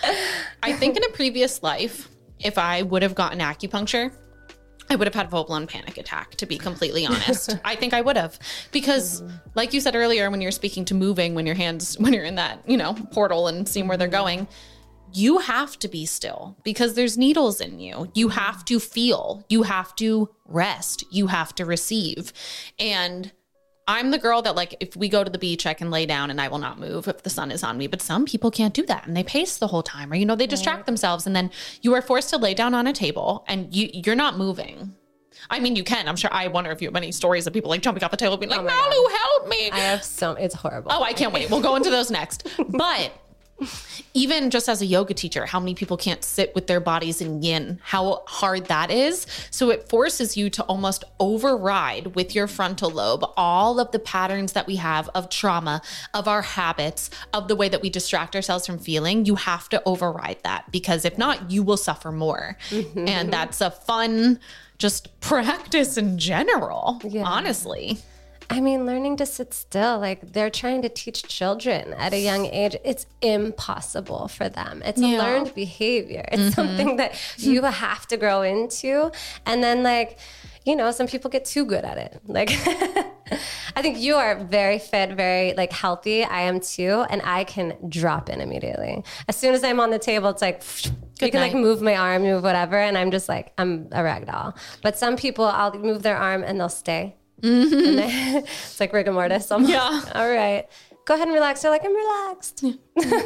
I think in a previous life, if I would have gotten acupuncture, I would have had a full blown panic attack, to be completely honest. I think I would have. Because, mm-hmm. like you said earlier, when you're speaking to moving, when your hands, when you're in that, you know, portal and seeing where they're going, you have to be still because there's needles in you. You have to feel, you have to rest, you have to receive. And I'm the girl that like if we go to the beach, I can lay down and I will not move if the sun is on me. But some people can't do that and they pace the whole time, or you know, they distract right. themselves, and then you are forced to lay down on a table and you you're not moving. I mean, you can. I'm sure. I wonder if you have any stories of people like jumping off the table, being oh like, oh "Nalu, help me!" I have some. It's horrible. Oh, I can't wait. We'll go into those next. But even just as a yoga teacher, how many people can't sit with their bodies in yin, how hard that is. So it forces you to almost override with your frontal lobe all of the patterns that we have of trauma, of our habits, of the way that we distract ourselves from feeling. You have to override that because if not, you will suffer more. Mm-hmm. And that's a fun, just practice in general, yeah. honestly. I mean, learning to sit still, like they're trying to teach children at a young age, it's impossible for them. It's yeah. a learned behavior. It's mm-hmm. something that you have to grow into. And then, like, you know, some people get too good at it. Like, I think you are very fit, very like healthy. I am too. And I can drop in immediately. As soon as I'm on the table, it's like, Good you can night. like move my arm, move whatever. And I'm just like, I'm a rag doll. But some people, I'll move their arm and they'll stay Mm-hmm. it's like rigor mortis. I'm yeah. All right go ahead and relax. They're like, I'm relaxed.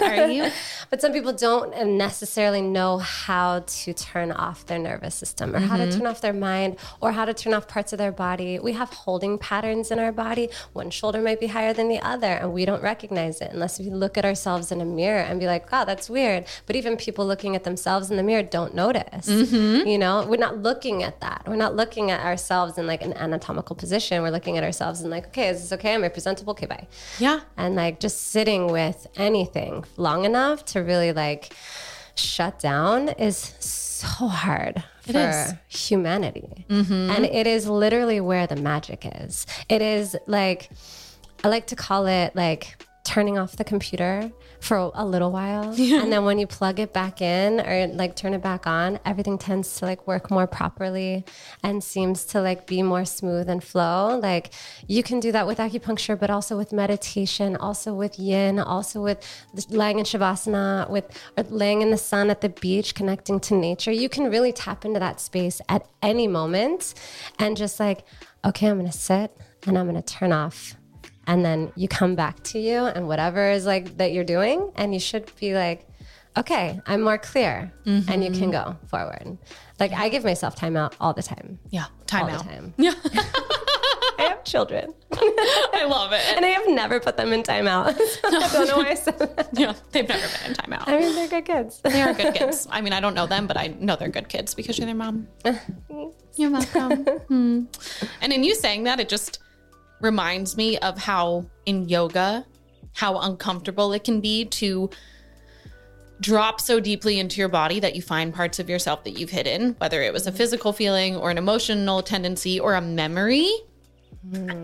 Are you? but some people don't necessarily know how to turn off their nervous system or mm-hmm. how to mm-hmm. turn off their mind or how to turn off parts of their body. We have holding patterns in our body. One shoulder might be higher than the other, and we don't recognize it unless we look at ourselves in a mirror and be like, wow, that's weird. But even people looking at themselves in the mirror don't notice. Mm-hmm. You know, we're not looking at that. We're not looking at ourselves in like an anatomical position. We're looking at ourselves and like, okay, is this okay? Am I presentable? Okay, bye. Yeah. And and like just sitting with anything long enough to really like shut down is so hard for humanity. Mm-hmm. And it is literally where the magic is. It is like, I like to call it like turning off the computer for a little while. Yeah. and then when you plug it back in or like turn it back on everything tends to like work more properly and seems to like be more smooth and flow. Like you can do that with acupuncture but also with meditation also with yin also with lying in shavasana with laying in the sun at the beach connecting to nature. You can really tap into that space at any moment and just like okay i'm gonna sit and i'm gonna turn off and then you come back to you and whatever is like that you're doing and you should be like okay i'm more clear mm-hmm. and you can go forward like i give myself time out all the time yeah time all out time yeah i have children I love it. and I have never put them in timeout. So I don't know why I said that. Yeah, they've never been in timeout. I mean, they're good kids. They are good kids. I mean, I don't know them, but I know they're good kids because you're their mom. You're welcome. Hmm. And in you saying that, it just reminds me of how in yoga, how uncomfortable it can be to drop so deeply into your body that you find parts of yourself that you've hidden, whether it was a physical feeling or an emotional tendency or a memory.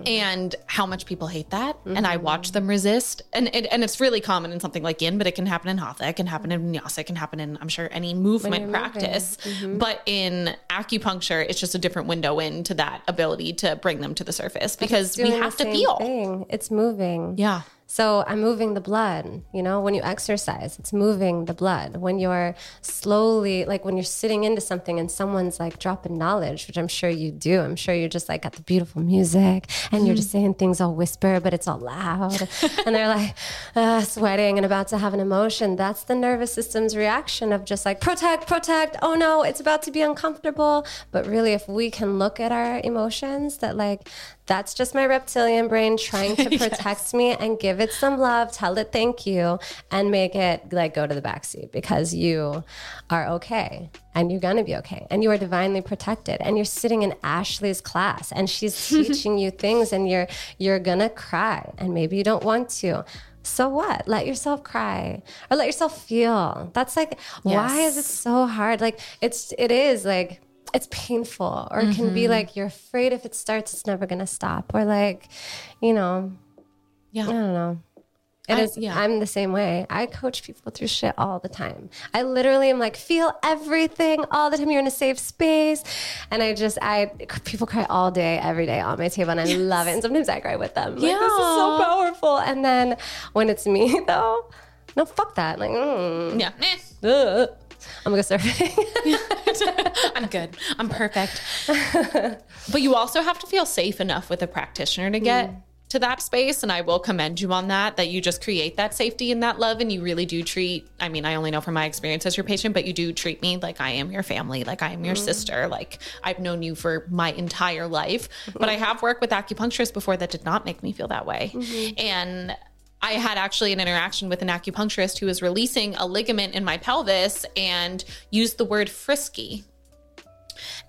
And how much people hate that, and I watch them mm-hmm. resist, and it, and it's really common in something like yin, but it can happen in hatha, it can happen in vinyasa, it can happen in I'm sure any movement practice. Mm-hmm. But in acupuncture, it's just a different window into that ability to bring them to the surface because we have to feel. Thing. It's moving. Yeah. So I'm moving the blood. You know, when you exercise, it's moving the blood. When you're slowly, like when you're sitting into something and someone's like dropping knowledge, which I'm sure you do. I'm sure you're just like got the beautiful music and you're just saying things all whisper, but it's all loud. and they're like uh, sweating and about to have an emotion. That's the nervous system's reaction of just like protect, protect. Oh no, it's about to be uncomfortable. But really, if we can look at our emotions, that like that's just my reptilian brain trying to protect me and give it some love, tell it thank you, and make it like go to the backseat because you are okay and you're gonna be okay and you are divinely protected and you're sitting in Ashley's class and she's teaching you things and you're you're gonna cry and maybe you don't want to. So what? Let yourself cry or let yourself feel. That's like why is it so hard? Like it's it is like it's painful or it can be like you're afraid if it starts it's never going to stop or like you know Yeah. i don't know. It I- is. yeah. i'm the same way. I coach people through shit all the time. I literally am like feel everything all the time. You're in a safe space. And i just i people cry all day every day on my table and i love it. And sometimes i cry with them. Like this is so powerful. And then when it's me though no fuck that. Like mm, Yeah. Ugh. I'm gonna go surfing I'm good. I'm perfect. but you also have to feel safe enough with a practitioner to get mm. to that space. And I will commend you on that, that you just create that safety and that love. And you really do treat, I mean, I only know from my experience as your patient, but you do treat me like I am your family, like I am your mm. sister. Like I've known you for my entire life. But I mm-hmm. have worked with acupuncturists before that did not make me feel that way. Mm-hmm. And I had actually an interaction with an acupuncturist who was releasing a ligament in my pelvis and used the word frisky.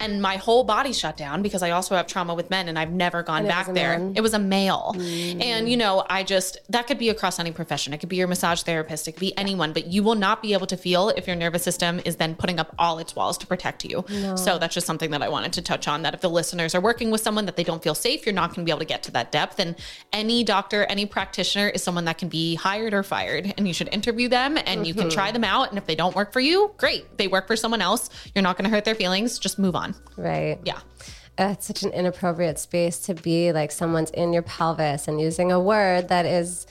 And my whole body shut down because I also have trauma with men and I've never gone it back there. man? It was a male. Mm. And, you know, I just, that could be across any profession. It could be your massage therapist, it could be anyone, but you will not be able to feel if your nervous system is then putting up all its walls to protect you. So that's just something that I wanted to touch on that if the listeners are working with someone that they don't feel safe, you're not going to be able to get to that depth. And any doctor, any practitioner is someone that can be hired or fired. And you should interview them and you can try mm-hmm. them out. And if they don't work for you, great. They work for someone else. You're not going to hurt their feelings. Just move on. Right Yeah. Uh, it's such an inappropriate space to be like someone's in your pelvis and using a word that is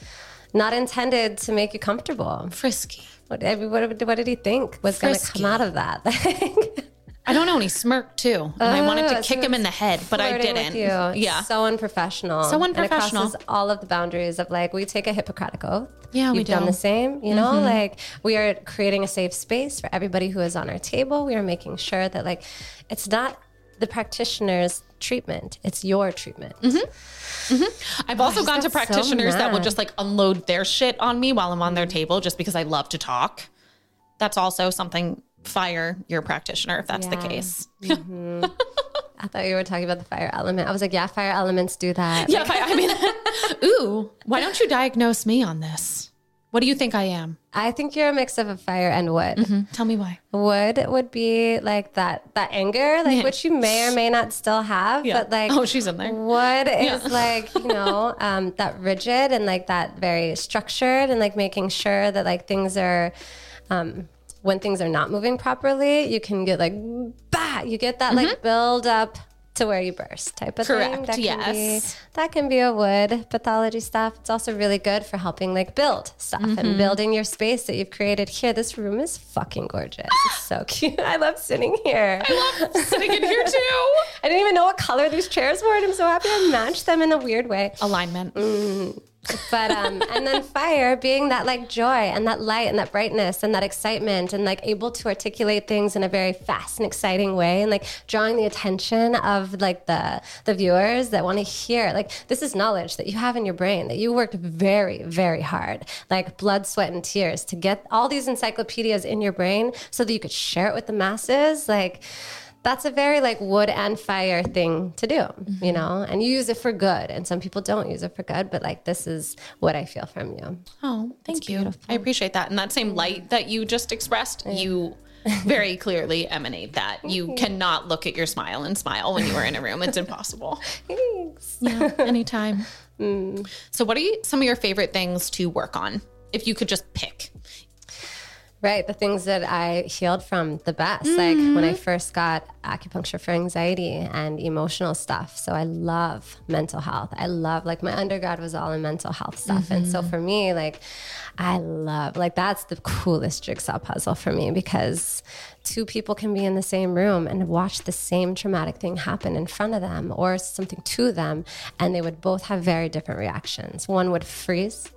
not intended to make you comfortable. Frisky. What, what, what did he think was going to come out of that? I don't know. And he smirked too. And I wanted to Oh, kick him in the head, but I Flirting didn't. you. Yeah. So unprofessional. So And it unprofessional. crosses all of the boundaries of like, we take a Hippocratic oath. Yeah, we You've done do. the same, you know, mm-hmm. like we are creating a safe space for everybody who is on our table. We are making sure that like it's not the practitioner's treatment, it's your treatment. Mm-hmm. Mm-hmm. I've also gone to got so practitioners that will mad. just like unload their shit on me while I'm on their table just because I love to talk. That's also something fire your practitioner if that's the Yeah. case. I thought you were talking about the fire element. I was like, yeah, fire elements do that. Yeah, I, mean, ooh, why don't you diagnose me on this? What do you think I am? I think you're a mix of a fire and wood. Hmm, Tell me why. Wood would be like that that anger, like which you may or may not still have, but like oh, she's in there. wood is like you know um, that rigid and like that very structured and like making sure that like things are um, when things are not moving properly, you can get like bah, you get that like build up to where you burst type of thing. Mm-hmm. Correct, That can yes. be that can be a wood pathology stuff. It's also really good for helping like build stuff Mm-hmm. and building your space that you've created here. This room is fucking gorgeous. It's so cute. I love sitting here. I love sitting in here too. I didn't even know what color these chairs were. And I'm so happy I matched them in a weird way. Alignment. But um, and then fire being that like joy and that light and that brightness and that excitement and like able to articulate things in a very fast and exciting way and like drawing the attention of like the the viewers that want to hear like this is knowledge that you have in your brain that you worked very very hard like blood sweat and tears to get all these encyclopedias in your brain so that you could share it with the masses like that's a very like wood and fire thing to do, mm-hmm. you know, and you use it for good. And some people don't use it for good, but like this is what I feel from you. Oh, thank it's you. Beautiful. I appreciate that. And that same light that you just expressed, yeah. you very clearly emanate that. You cannot look at your smile and smile when you are in a room. It's impossible. Thanks. Yeah, anytime. Mm. So, what are you, some of your favorite things to work on? If you could just pick, Right. The things that I healed from the best, mm-hmm. like when I first got acupuncture for anxiety and emotional stuff. So I love mental health. I love, like, my undergrad was all in mental health stuff. Mm-hmm. And so mm-hmm. for me, like, I love, like, that's the coolest jigsaw puzzle for me because two people can be in the same room and watch the same traumatic thing happen in front of them or something to them, and they would both have very different reactions. One would freeze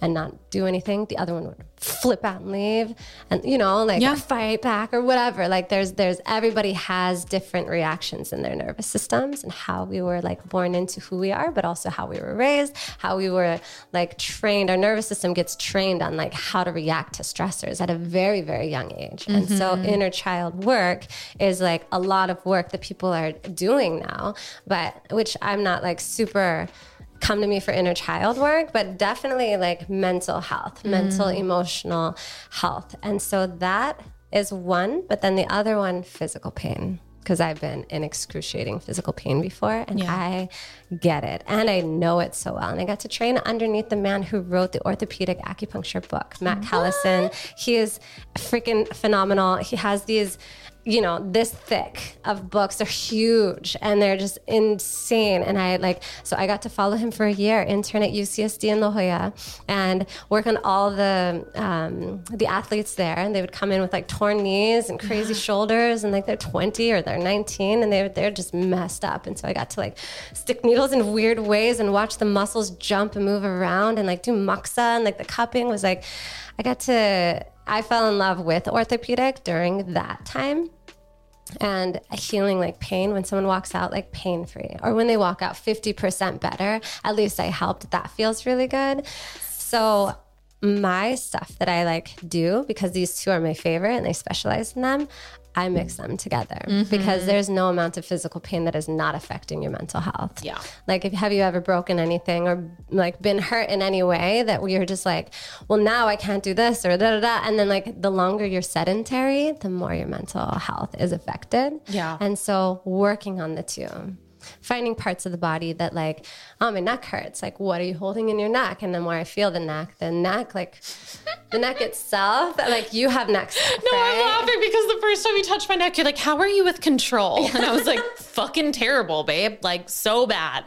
and not do anything, the other one would flip out and leave and you know like yeah. fight back or whatever like there's there's everybody has different reactions in their nervous systems and how we were like born into who we are but also how we were raised how we were like trained our nervous system gets trained on like how to react to stressors at a very very young age mm-hmm. and so mm-hmm. inner child work is like a lot of work that people are doing now but which i'm not like super come to me for inner child work, but definitely like mental health, mm. mental, emotional health. And so that is one, but then the other one, physical pain. Because I've been in excruciating physical pain before and yeah. I get it. And I know it so well. And I got to train underneath the man who wrote the orthopedic acupuncture book, Matt what? Callison. He is freaking phenomenal. He has these you know, this thick of books. They're huge and they're just insane. And I like, so I got to follow him for a year, intern at UCSD in La Jolla, and work on all the um, the athletes there. And they would come in with like torn knees and crazy shoulders, and like they're 20 or they're 19, and they they're just messed up. And so I got to like stick needles in weird ways and watch the muscles jump and move around, and like do moxa and like the cupping was like, I got to I fell in love with orthopedic during that time and healing like pain. When someone walks out like pain free or when they walk out 50% better at least i helped. That feels really good. So my stuff that i like do because these two are my favorite and i specialize in them I mix them together mm-hmm. because there's no amount of physical pain that is not affecting your mental health. Yeah. Like, if, have you ever broken anything or like been hurt in any way that you're just like, well, now I can't do this or da da da. And then, like, the longer you're sedentary, the more your mental health is affected. Yeah. And so, working on the two finding parts of the body that like, oh, my neck hurts. Like, what are you holding in your neck? And the more I feel the neck, the neck, like the neck itself, like you have neck stuff. No, right? I'm laughing because the first time you touched my neck, you're like, how are you with control? And I was like, fucking terrible, babe. Like so bad.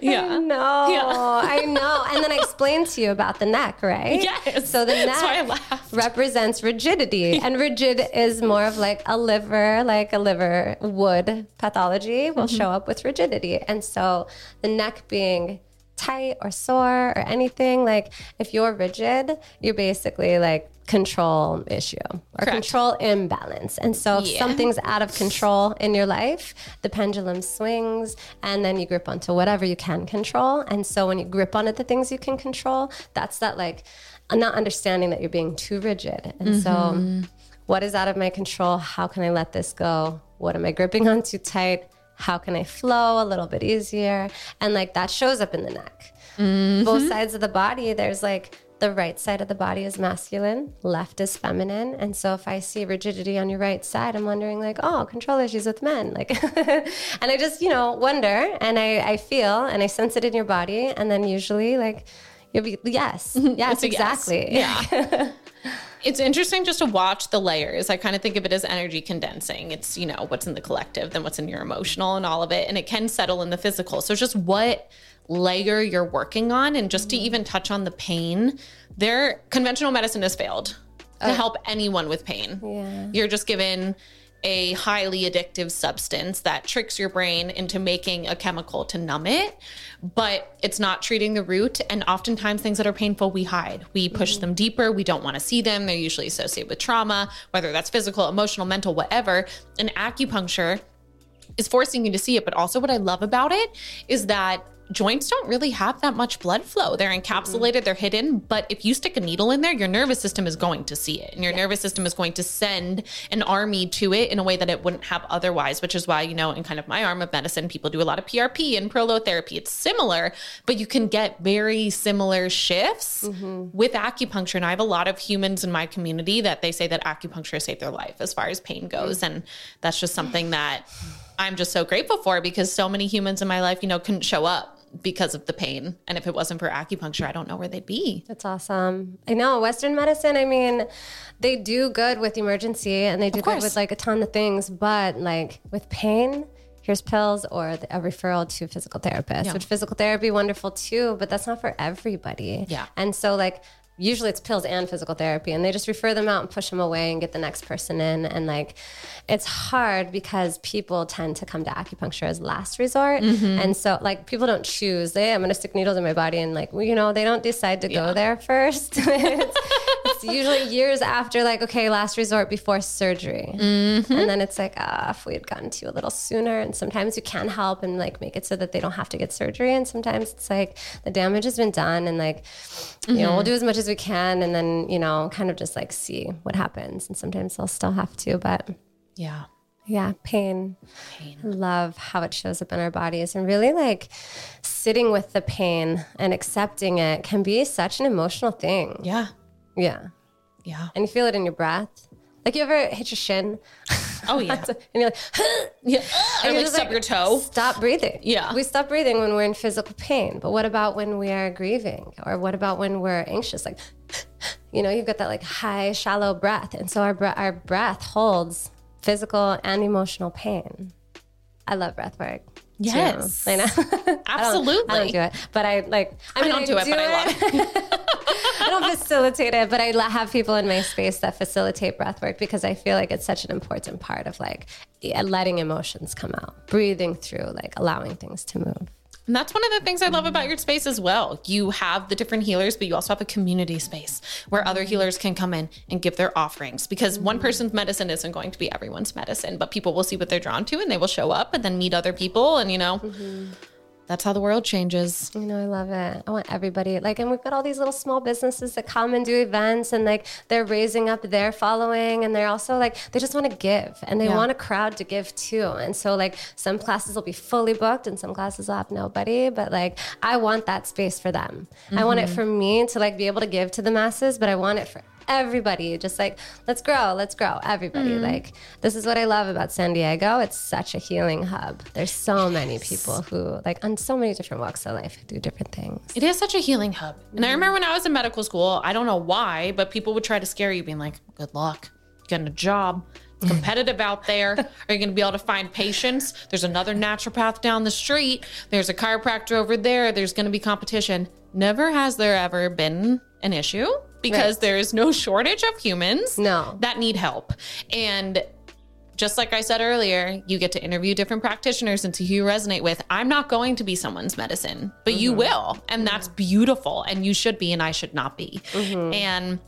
Yeah. Know. Yeah. I know. And then I explained to you about the neck, right? Yes. So the neck represents rigidity. And rigid is more of like a liver, like a liver wood pathology will mm-hmm. show up with rigidity rigidity. And so the neck being tight or sore or anything, like if you're rigid, you're basically like control issue or Correct. control imbalance. And so if yeah. something's out of control in your life, the pendulum swings and then you grip onto whatever you can control. And so when you grip onto the things you can control, that's that like not understanding that you're being too rigid. And mm-hmm. so what is out of my control? How can I let this go? What am I gripping on too tight? How can I flow a little bit easier? And like that shows up in the neck. Mm-hmm. Both sides of the body, there's like the right side of the body is masculine, left is feminine. And so if I see rigidity on your right side, I'm wondering like, oh, control issues with men. Like and I just, you know, wonder and I, I feel and I sense it in your body. And then usually like you'll be yes. Yes, exactly. Yes. Yeah. It's interesting just to watch the layers. I kind of think of it as energy condensing. It's, you know, what's in the collective, then what's in your emotional and all of it. And it can settle in the physical. So just what layer you're working on. And just to mm-hmm. even touch on the pain, their conventional medicine has failed to oh. help anyone with pain. Yeah. You're just given a highly addictive substance that tricks your brain into making a chemical to numb it, but it's not treating the root. And oftentimes, things that are painful, we hide. We push mm-hmm. them deeper. We don't want to see them. They're usually associated with trauma, whether that's physical, emotional, mental, whatever. And acupuncture is forcing you to see it. But also, what I love about it is that joints don't really have that much blood flow. They're encapsulated, mm-hmm. they're hidden, but if you stick a needle in there, your nervous system is going to see it. And your yeah. nervous system is going to send an army to it in a way that it wouldn't have otherwise, which is why, you know, in kind of my arm of medicine, people do a lot of PRP and prolotherapy. It's similar, but you can get very similar shifts mm-hmm. with acupuncture. And I have a lot of humans in my community that they say that acupuncture saved their life as far as pain goes. Mm-hmm. And that's just something that I'm just so grateful for because so many humans in my life, you know, couldn't show up because of the pain. And if it wasn't for acupuncture, I don't know where they'd be. That's awesome. I know Western medicine, I mean, they do good with emergency and they do good with like a ton of things, but like with pain, here's pills or a referral to a physical therapist, yeah. which physical therapy wonderful too, but that's not for everybody. Yeah. And so like usually it's pills and physical therapy and they just refer them out and push them away and get the next person in and like it's hard because people tend to come to acupuncture as last resort mm-hmm. and so like people don't choose they i'm going to stick needles in my body and like well, you know they don't decide to yeah. go there first it's, it's, usually years after like okay last resort before surgery mm-hmm. and then it's like ah if we had gotten to you a little sooner and sometimes you can help and like make it so that they don't have to get surgery and sometimes it's like the damage has been done and like you mm-hmm. know we'll do as much as as we can and then, you know, kind of just like see what happens. And sometimes they'll still have to, but yeah. Yeah, pain. pain. love how it shows up in our bodies and really like sitting with the pain and accepting it can be such an emotional thing. Yeah. Yeah. Yeah. And you feel it in your breath. Like you ever hit your shin? Oh yeah. and you're like, yeah. And or like stub like, your toe. Stop breathing. Yeah. We stop breathing when we're in physical pain. But what about when we are grieving? Or what about when we're anxious? Like, you know, you've got that like high, shallow breath. And so our, bre- our breath holds physical and emotional pain. I love breath work. Yes. I know. Absolutely. I don't, I don't, do it, but I like, I, mean, I don't I do, it, do but it. I love it. I don't facilitate it, but I have people in my space that facilitate breath work because I feel like it's such an important part of like letting emotions come out, breathing through, like allowing things to move. And that's one of the things I love about your space as well. You have the different healers, but you also have a community space where other healers can come in and give their offerings because one person's medicine isn't going to be everyone's medicine, but people will see what they're drawn to and they will show up and then meet other people and, you know. Mm-hmm that's how the world changes. You know, I love it. I want everybody like, and we've got all these little small businesses that come and do events, and like they're raising up their following, and they're also like they just want to give, and they yeah. want a crowd to give too. And so like some classes will be fully booked, and some classes will have nobody. But like I want that space for them. Mm-hmm. I want it mm-hmm. for me to like be able to give to the masses, but I want it for everybody just like let's grow let's grow everybody mm. like this is what i love about san diego it's such a healing hub there's so many people who like on so many different walks of life do different things it is such a healing hub and i remember when i was in medical school i don't know why but people would try to scare you being like good luck getting a job it's competitive out there. Are you going to be able to find patients? There's another naturopath down the street. There's a chiropractor over there. There's going to be competition. Never has there ever been an issue because right. there is no shortage of humans no. that need help. And just like I said earlier, you get to interview different practitioners and see who you resonate with. I'm not going to be someone's medicine, but mm-hmm. you will. And that's beautiful. And you should be, and I should not be. Mm-hmm. And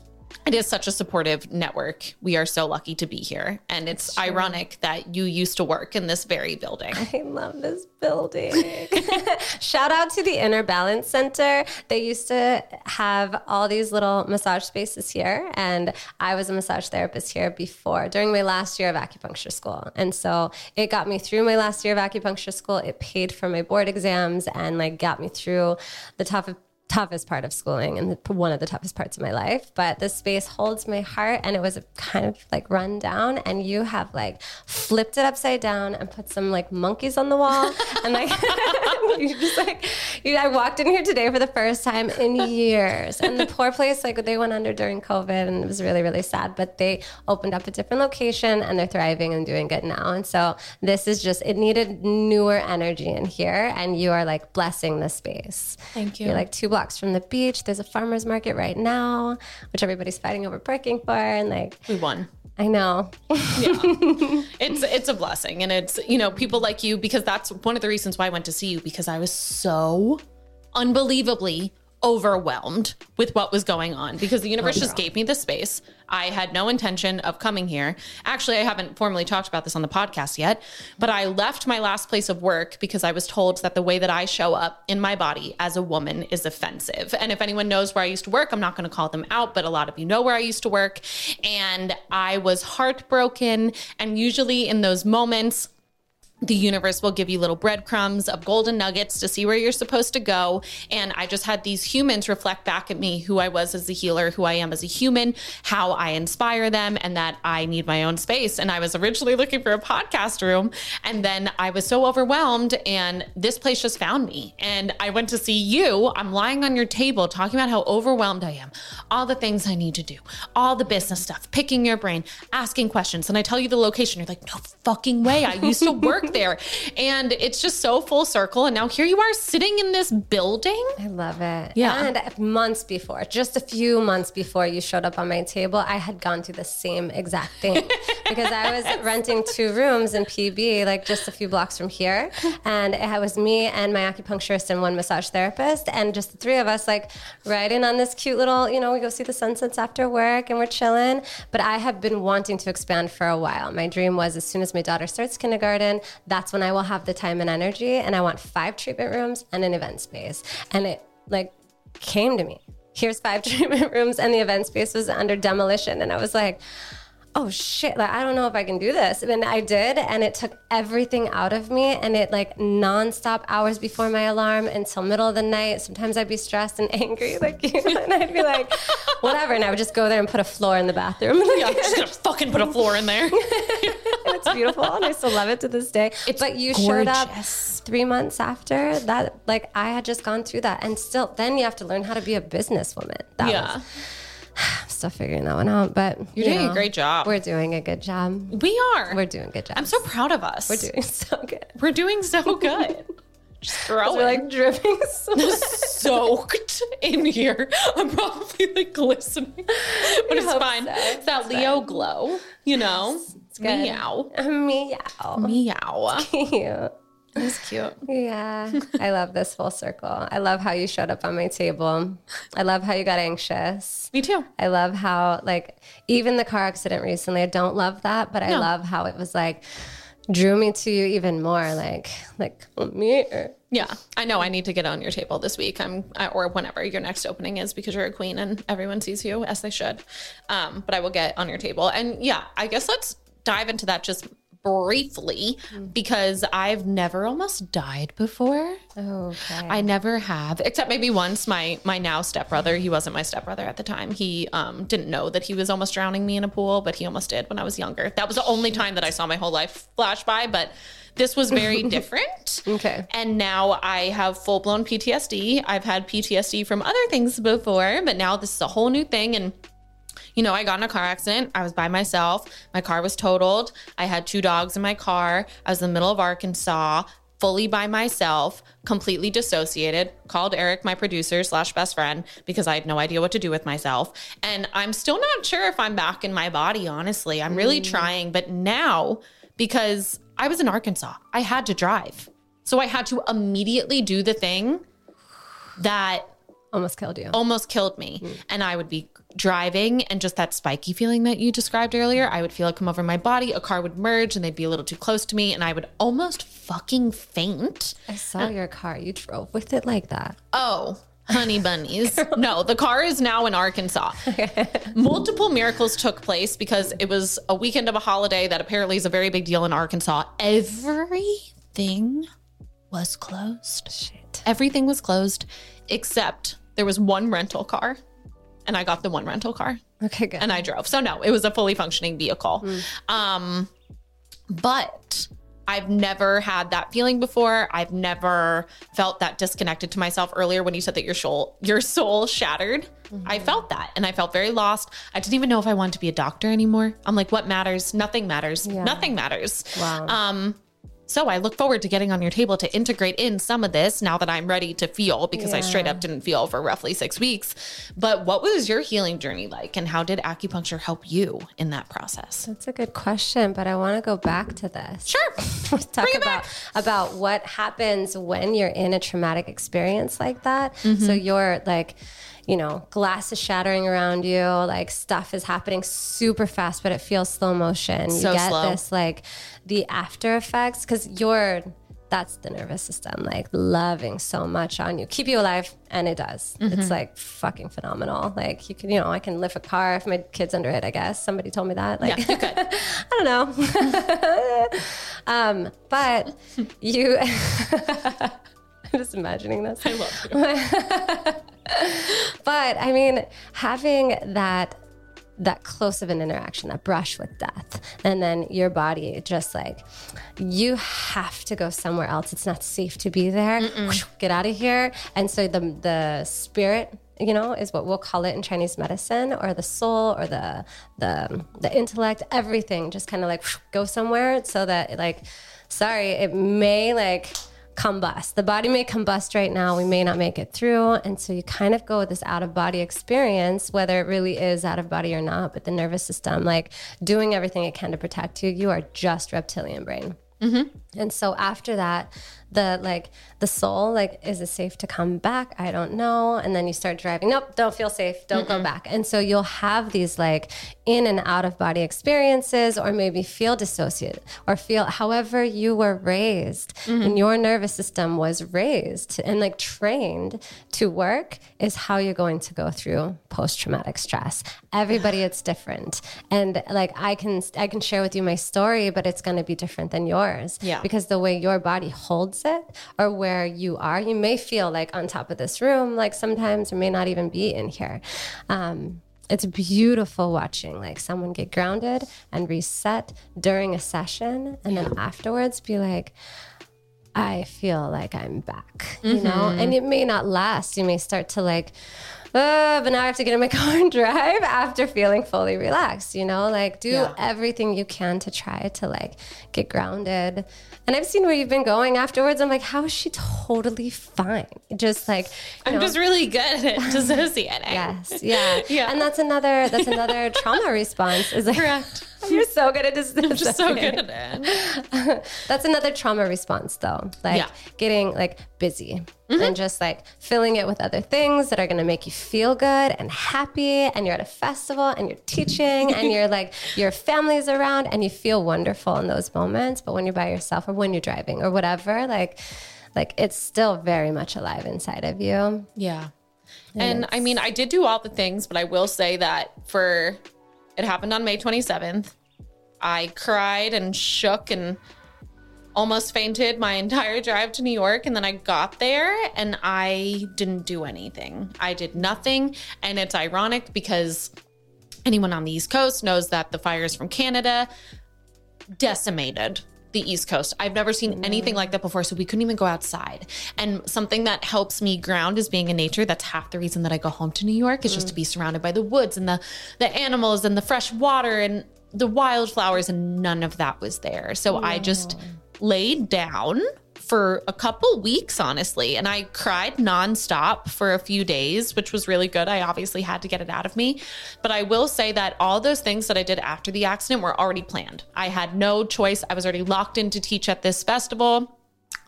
it is such a supportive network. We are so lucky to be here. And it's ironic that you used to work in this very building. I love this building. Shout out to the Inner Balance Center. They used to have all these little massage spaces here. And I was a massage therapist here before, during my last year of acupuncture school. And so it got me through my last year of acupuncture school. It paid for my board exams and like got me through the tough toughest part of schooling and one of the toughest parts of my life. But this space holds my heart and it was kind of like run down and you have like flipped it upside down and put some like monkeys on the wall. and like, you just like, you, I walked in here today for the first time in years. And the poor place, like they went under during COVID and it was really, really sad. But they opened up a different location and they're thriving and doing good now. And so this is just, it needed newer energy in here. And you are like blessing the space. Thank you. You're like two blocks blocks from the beach. There's a farmer's market right now, which everybody's fighting over parking for. And like, we won. I know. it's it's a blessing and it's you know people like you because that's one of the reasons why I went to see you because I was so unbelievably overwhelmed with what was going on because the universe just gave me the space. I had no intention of coming here. Actually, I haven't formally talked about this on the podcast yet, but I left my last place of work because I was told that the way that I show up in my body as a woman is offensive. And if anyone knows where I used to work, I'm not going to call them out, but a lot of you know where I used to work. And I was heartbroken. And usually in those moments, the universe will give you little breadcrumbs of golden nuggets to see where you're supposed to go. And I just had these humans reflect back at me who I was as a healer, who I am as a human, how I inspire them, and that I need my own space. And I was originally looking for a podcast room. And then I was so overwhelmed, and this place just found me. And I went to see you. I'm lying on your table talking about how overwhelmed I am, all the things I need to do, all the business stuff, picking your brain, asking questions. And I tell you the location. You're like, no fucking way. I used to work there. And it's just so full circle. And now here you are sitting in this building. I love it. Yeah. And months before, just a few months before you showed up on my table, I had gone through the same exact thing because I was renting two rooms in PB, like just a few blocks from here. And it was me and my acupuncturist and one massage therapist, and just the three of us, like riding on this cute little, you know, we go see the sunsets after work and we're chilling. But I have been wanting to expand for a while. My dream was as soon as my daughter starts kindergarten, that's when I will have the time and energy. And I want five treatment rooms and an event space. And it like came to me. Here's five treatment rooms, and the event space was under demolition. And I was like, oh shit, like I don't know if I can do this. And I did, and it took everything out of me. And it like nonstop hours before my alarm until middle of the night. Sometimes I'd be stressed and angry, like you know, and I'd be like, whatever. And I would just go there and put a floor in the bathroom. Yeah, just gonna fucking put a floor in there. it's beautiful, and I still love it to this day. It's but you showed up three months after that. Like I had just gone through that, and still, then you have to learn how to be a businesswoman. That Yeah. was, I'm still figuring that one out, but You're you doing a great job. We're doing a good job. We are. We're doing a good job. I'm so proud of us. We're doing so good. We're doing so good. Just throwing. We're like dripping. So soaked in here. I'm probably like glistening, but it's fine. so. It's that Leo glow, you know. It's good. Meow, meow. meow. Cute. That's cute. Yeah, I love this full circle. I love how you showed up on my table. I love how you got anxious. Me too. I love how like even the car accident recently. I don't love that, but I No. love how it was like drew me to you even more. Like like here. Yeah, I know. I need to get on your table this week. I'm or whenever your next opening is because you're a queen and everyone sees you as they should. Um, but I will get on your table, and yeah, I guess let's dive into that just briefly because I've never almost died before. Okay. I never have, except maybe once. My my now stepbrother, he wasn't my stepbrother at the time. He um, didn't know that he was almost drowning me in a pool, but he almost did when I was younger. That was the only time that I saw my whole life flash by. But this was very different. Okay. And now I have full blown PTSD. I've had PTSD from other things before, but now this is a whole new thing. And you know, I got in a car accident. I was by myself. My car was totaled. I had two dogs in my car. I was in the middle of Arkansas, fully by myself, completely dissociated. Called Eric, my producer slash best friend, because I had no idea what to do with myself. And I'm still not sure if I'm back in my body, honestly. I'm really mm. trying. But now, because I was in Arkansas, I had to drive. So I had to immediately do the thing that Almost killed you. almost killed me. Hmm. And I would be driving and just that spiky feeling that you described earlier, I would feel it come over my body. A car would merge and they'd be a little too close to me and I would almost fucking faint. I saw your car. You drove with it like that. Oh, honey bunnies. no, the car is now in Arkansas. Multiple miracles took place because it was a weekend of a holiday that apparently is a very big deal in Arkansas. Everything was closed. Shit. Everything was closed except there was one rental car and I got the one rental car Okay, good. and I drove. So no, it was a fully functioning vehicle. Um but I've never had that feeling before. I've never felt that disconnected to myself earlier when you said that your soul your soul shattered. I felt that and I felt very lost. I didn't even know if I wanted to be a doctor anymore. I'm like what matters? Nothing matters. Nothing matters. Wow. Um So I look forward to getting on your table to integrate in some of this now that I'm ready to feel because I straight up didn't feel for roughly six weeks. But what was your healing journey like? And how did acupuncture help you in that process? That's a good question, but I want to go back to this. Sure. talk Bring about about what happens when you're in a traumatic experience like that. Mm-hmm. So you're like, you know, glass is shattering around you, like stuff is happening super fast, but it feels slow motion. So you get slow. this like the after effects because you're that's the nervous system like loving so much on you keep you alive and it does Mm-hmm. it's like fucking phenomenal like you can you know i can lift a car if my kid's under it i guess somebody told me that like Yeah, you could. I don't know. um, but you, I'm just imagining this. I love you. But I mean, having that that close of an interaction, that brush with death, and then your body just like you have to go somewhere else. It's not safe to be there. Get out of here. And so the the spirit you know is what we'll call it in chinese medicine or the soul or the the the intellect everything just kind of like go somewhere so that like sorry it may like combust. The body may combust right now. We may not make it through. And so you kind of go with this out of body experience, whether it really is out of body or not. But the nervous system, like doing everything it can to protect you, you are just reptilian brain. Mm-hmm. And so after that, the like the soul, like, is it safe to come back? I don't know. And then you start driving. Nope, don't feel safe. Don't go back. And so you'll have these like in and out of body experiences, or maybe feel dissociated, or feel however you were raised mm-hmm. and your nervous system was raised and like trained to work is how you're going to go through post traumatic stress. Everybody, it's different. And like I can I can share with you my story, but it's going to be different than yours. Yeah. Because the way your body holds it or where you are, you may feel like on top of this room, like sometimes, or may not even be in here. Um, it's beautiful watching like someone get grounded and reset during a session and then afterwards be like I feel like I'm back, you know? Mm-hmm. And it may not last. You may start to like, uh, but now I have to get in my car and drive after feeling fully relaxed, you know? Like, do Yeah. everything you can to try to like get grounded. And I've seen where you've been going afterwards. I'm like, how is she totally fine? Just like, you I'm know, just really good at dissociating. Yes, yeah, Yeah. And that's another that's another trauma response. Is like, Correct. You're so good at this. I'm just so good at it. That's another trauma response, though. Like Yeah. Mm-hmm. getting like busy and just like filling it with other things that are going to make you feel good and happy. And you're at a festival and you're teaching and you're like your family's around and you feel wonderful in those moments. But when you're by yourself or when you're driving or whatever, like like it's still very much alive inside of you. Yeah. And I mean, I did do all the things, but I will say that for it happened on May 27th. I cried and shook and almost fainted my entire drive to New York. And then I got there and I didn't do anything. I did nothing. And it's ironic because anyone on the East Coast knows that the fires from Canada decimated the East Coast. I've never seen anything like that before, so we couldn't even go outside. And something that helps me ground is being in nature. That's half the reason that I go home to New York is just to be surrounded by the woods and the the animals and the fresh water and the wildflowers and none of that was there. So I just laid down for a couple weeks, honestly. And I cried nonstop for a few days, which was really good. I obviously had to get it out of me. But I will say that all those things that I did after the accident were already planned. I had no choice. I was already locked in to teach at this festival.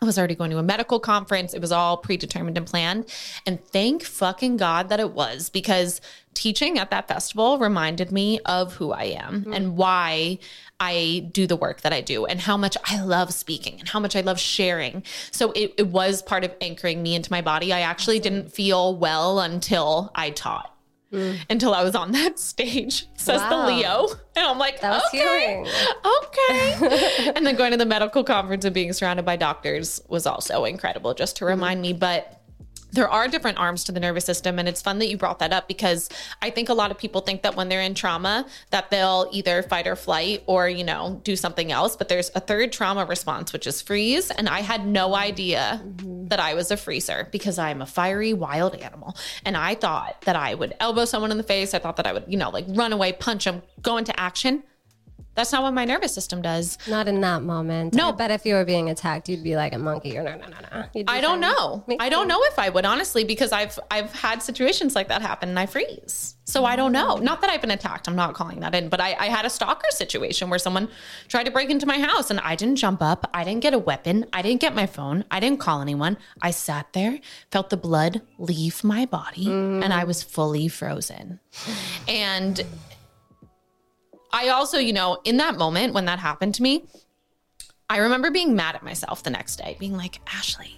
I was already going to a medical conference. It was all predetermined and planned. And thank fucking God that it was because teaching at that festival reminded me of who I am mm-hmm. and why I do the work that I do and how much I love speaking and how much I love sharing. So it, it was part of anchoring me into my body. I actually didn't feel well until I taught. Mm. Until I was on that stage, says Wow. the Leo. And I'm like, okay, healing. okay. and then going to the medical conference and being surrounded by doctors was also incredible just to mm. remind me. But there are different arms to the nervous system and it's fun that you brought that up because i think a lot of people think that when they're in trauma that they'll either fight or flight or you know do something else but there's a third trauma response which is freeze and i had no idea mm-hmm. that i was a freezer because i'm a fiery wild animal. And i thought that i would elbow someone in the face. I thought that i would you know like run away punch them go into action That's not what my nervous system does. Not in that moment. No. But if you were being attacked, you'd be like a monkey or no, no, no, no. Be I don't know. I don't know if I would honestly because I've I've had situations like that happen and I freeze. So I don't know. Not that I've been attacked. I'm not calling that in, but I, I had a stalker situation where someone tried to break into my house and I didn't jump up. I didn't get a weapon. I didn't get my phone. I didn't call anyone. I sat there, felt the blood leave my body, and I was fully frozen. And I also, you know, in that moment when that happened to me, I remember being mad at myself the next day, being like, Ashley,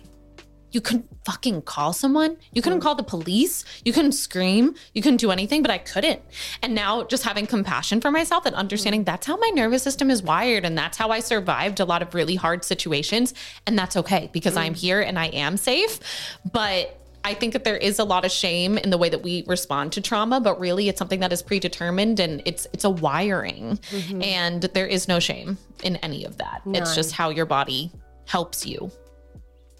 you couldn't fucking call someone. You couldn't call the police. You couldn't scream. You couldn't do anything, but I couldn't. And now just having compassion for myself and understanding that's how my nervous system is wired and that's how I survived a lot of really hard situations. And that's okay because I'm here and I am safe. But I think that there is a lot of shame in the way that we respond to trauma, but really it's something that is predetermined and it's it's a wiring. Mm-hmm. And there is no shame in any of that. It's just how your body helps you.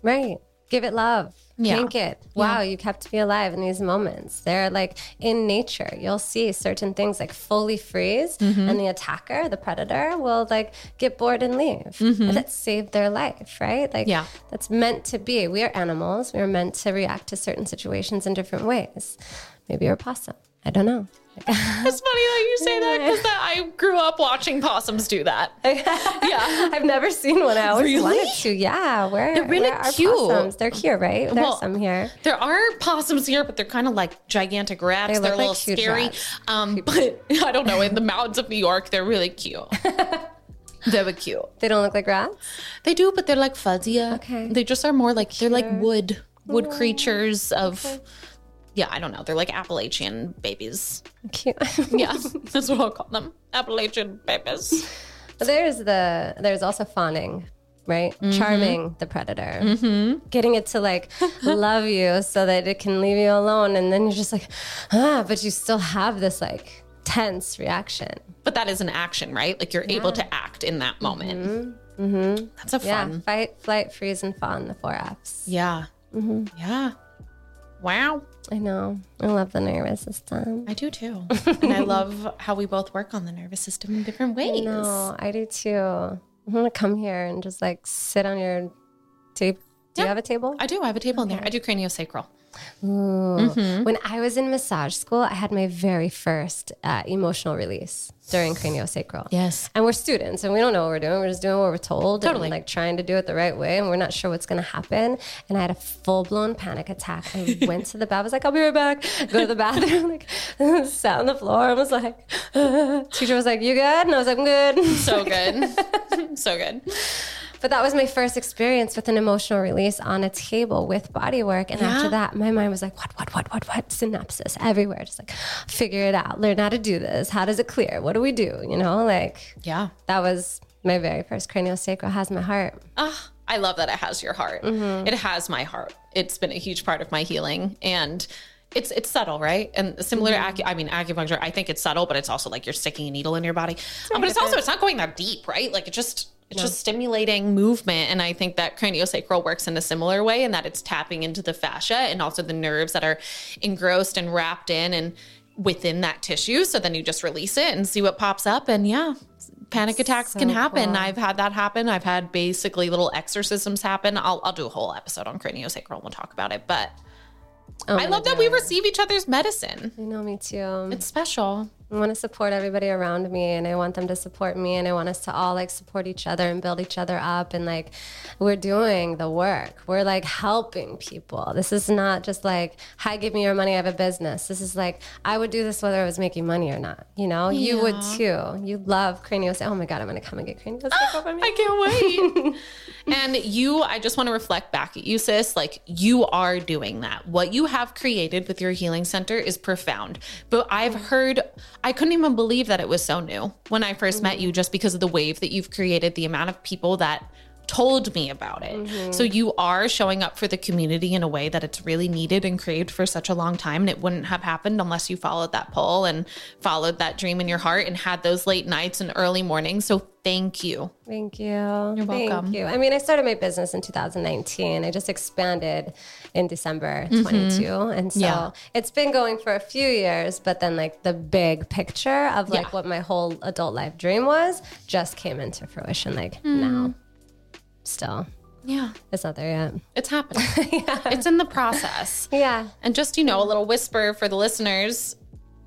Right. Give it love. Yeah. Thank it. Wow, you kept me alive in these moments. They're like in nature, you'll see certain things like fully freeze, Mm-hmm. and the attacker, the predator, will like get bored and leave. And that saved their life, right? Like, Mm-hmm. Yeah. that's meant to be. We are animals. We are meant to react to certain situations in different ways. Maybe you're a possum. I don't know. It's funny that you say that because I grew up watching possums do that. Yeah. I've never seen one. I always Really? wanted to. Yeah, where, They're really where cute. possums? They're here, right? There's Well, some here. There are possums here, but they're kind of like gigantic rats. They They are a little like scary. Um, but I don't know. In the mountains of New York, they're really cute. they're cute. They don't look like rats. They do, but they're like fuzzier. Okay. They just are more like they're like wood wood creatures of. Yeah, I don't know. They're like Appalachian babies. Cute. Yeah, that's what I'll call them. Appalachian babies. But there's the there's also fawning, right? Mm-hmm. Charming the predator, getting it to like love you so that it can leave you alone, and then you're just like, ah, but you still have this like tense reaction. But that is an action, right? Like you're able to act in that moment. Mm-hmm. That's a fun Yeah, fight, flight, freeze, and fawn. The four Fs. Yeah. Mm-hmm. Yeah. Wow. I know. I love the nervous system. I do too. and I love how we both work on the nervous system in different ways. No, I do too. I'm gonna come here and just like sit on your table. Do you have a table? I do. I have a table in there. I do craniosacral. Mm-hmm. When I was in massage school, I had my very first uh, emotional release during craniosacral. Yes. And we're students and we don't know what we're doing. We're just doing what we're told Totally. and like trying to do it the right way. And we're not sure what's going to happen. And I had a full blown panic attack. I went to the bath. I was like, I'll be right back. Go to the bathroom, like sat on the floor. and was like, teacher was like, you good? And I was like, I'm good. So good. so good. But that was my first experience with an emotional release on a table with body work. And after that, my mind was like, what, what, what, what, what? Synapses everywhere. Just like, figure it out, learn how to do this. How does it clear? What do we do? You know, like Yeah. that was my very first craniosacral has my heart. Ah, I love that it has your heart. Mm-hmm. It has my heart. It's been a huge part of my healing and it's it's subtle, right? And similar Mm-hmm. to acu- I mean acupuncture, I think it's subtle, but it's also like you're sticking a needle in your body. Um, but it's also it's not going that deep, right? Like it just it's just stimulating movement and I think that craniosacral works in a similar way in that it's tapping into the fascia and also the nerves that are engrossed and wrapped in and within that tissue. So then you just release it and see what pops up and yeah panic attacks can happen. cool. i've had that happen. I've had basically little exorcisms happen. I'll, I'll do a whole episode on craniosacral and we'll talk about it but Oh i love that we receive each other's medicine. I know, me too. it's special I want to support everybody around me and I want them to support me and I want us to all like support each other and build each other up and like we're doing the work. We're like helping people. This is not just like, hi, give me your money, I have a business. This is like I would do this whether I was making money or not. You know, you would too. You love cranios. Oh my god, I'm gonna come and get cranios. Ah, I can't wait. and you, I just want to reflect back at you, sis. Like you are doing that. What you have created with your healing center is profound. But I've heard, I couldn't even believe that it was so new when I first met you, just because of the wave that you've created, the amount of people that told me about it. So mm-hmm. you are showing up for the community in a way that it's really needed and craved for such a long time. And it wouldn't have happened unless you followed that pull and followed that dream in your heart and had those late nights and early mornings. So thank you. Thank you. You're welcome. Thank you. I mean, I started my business in 2019. I just expanded in December mm-hmm. 22. And so Yeah. it's been going for a few years, but then like the big picture of like Yeah. what my whole adult life dream was just came into fruition like mm-hmm. now. Still, Yeah. it's not there yet. It's happening. It's in the process. Yeah. And just, you know, a little whisper for the listeners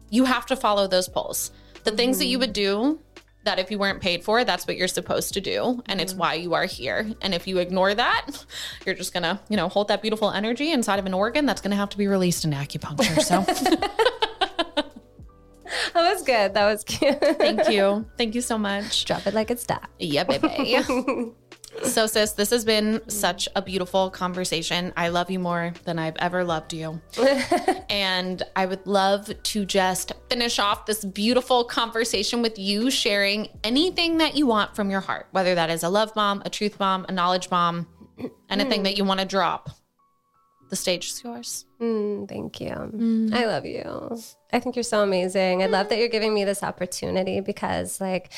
you have to follow those polls. The things that you would do that if you weren't paid for, that's what you're supposed to do. And it's mm. why you are here. And if you ignore that, you're just going to, you know, hold that beautiful energy inside of an organ that's going to have to be released in acupuncture. So That was good. That was cute. thank you. Thank you so much. Drop it like it's that. Yeah, baby. So, sis, this has been such a beautiful conversation. I love you more than I've ever loved you. and I would love to just finish off this beautiful conversation with you sharing anything that you want from your heart, whether that is a love bomb, a truth bomb, a knowledge bomb, anything hmm. that you want to drop. The stage is yours. Mm, thank you. I love you. I think you're so amazing. I love that you're giving me this opportunity because, like,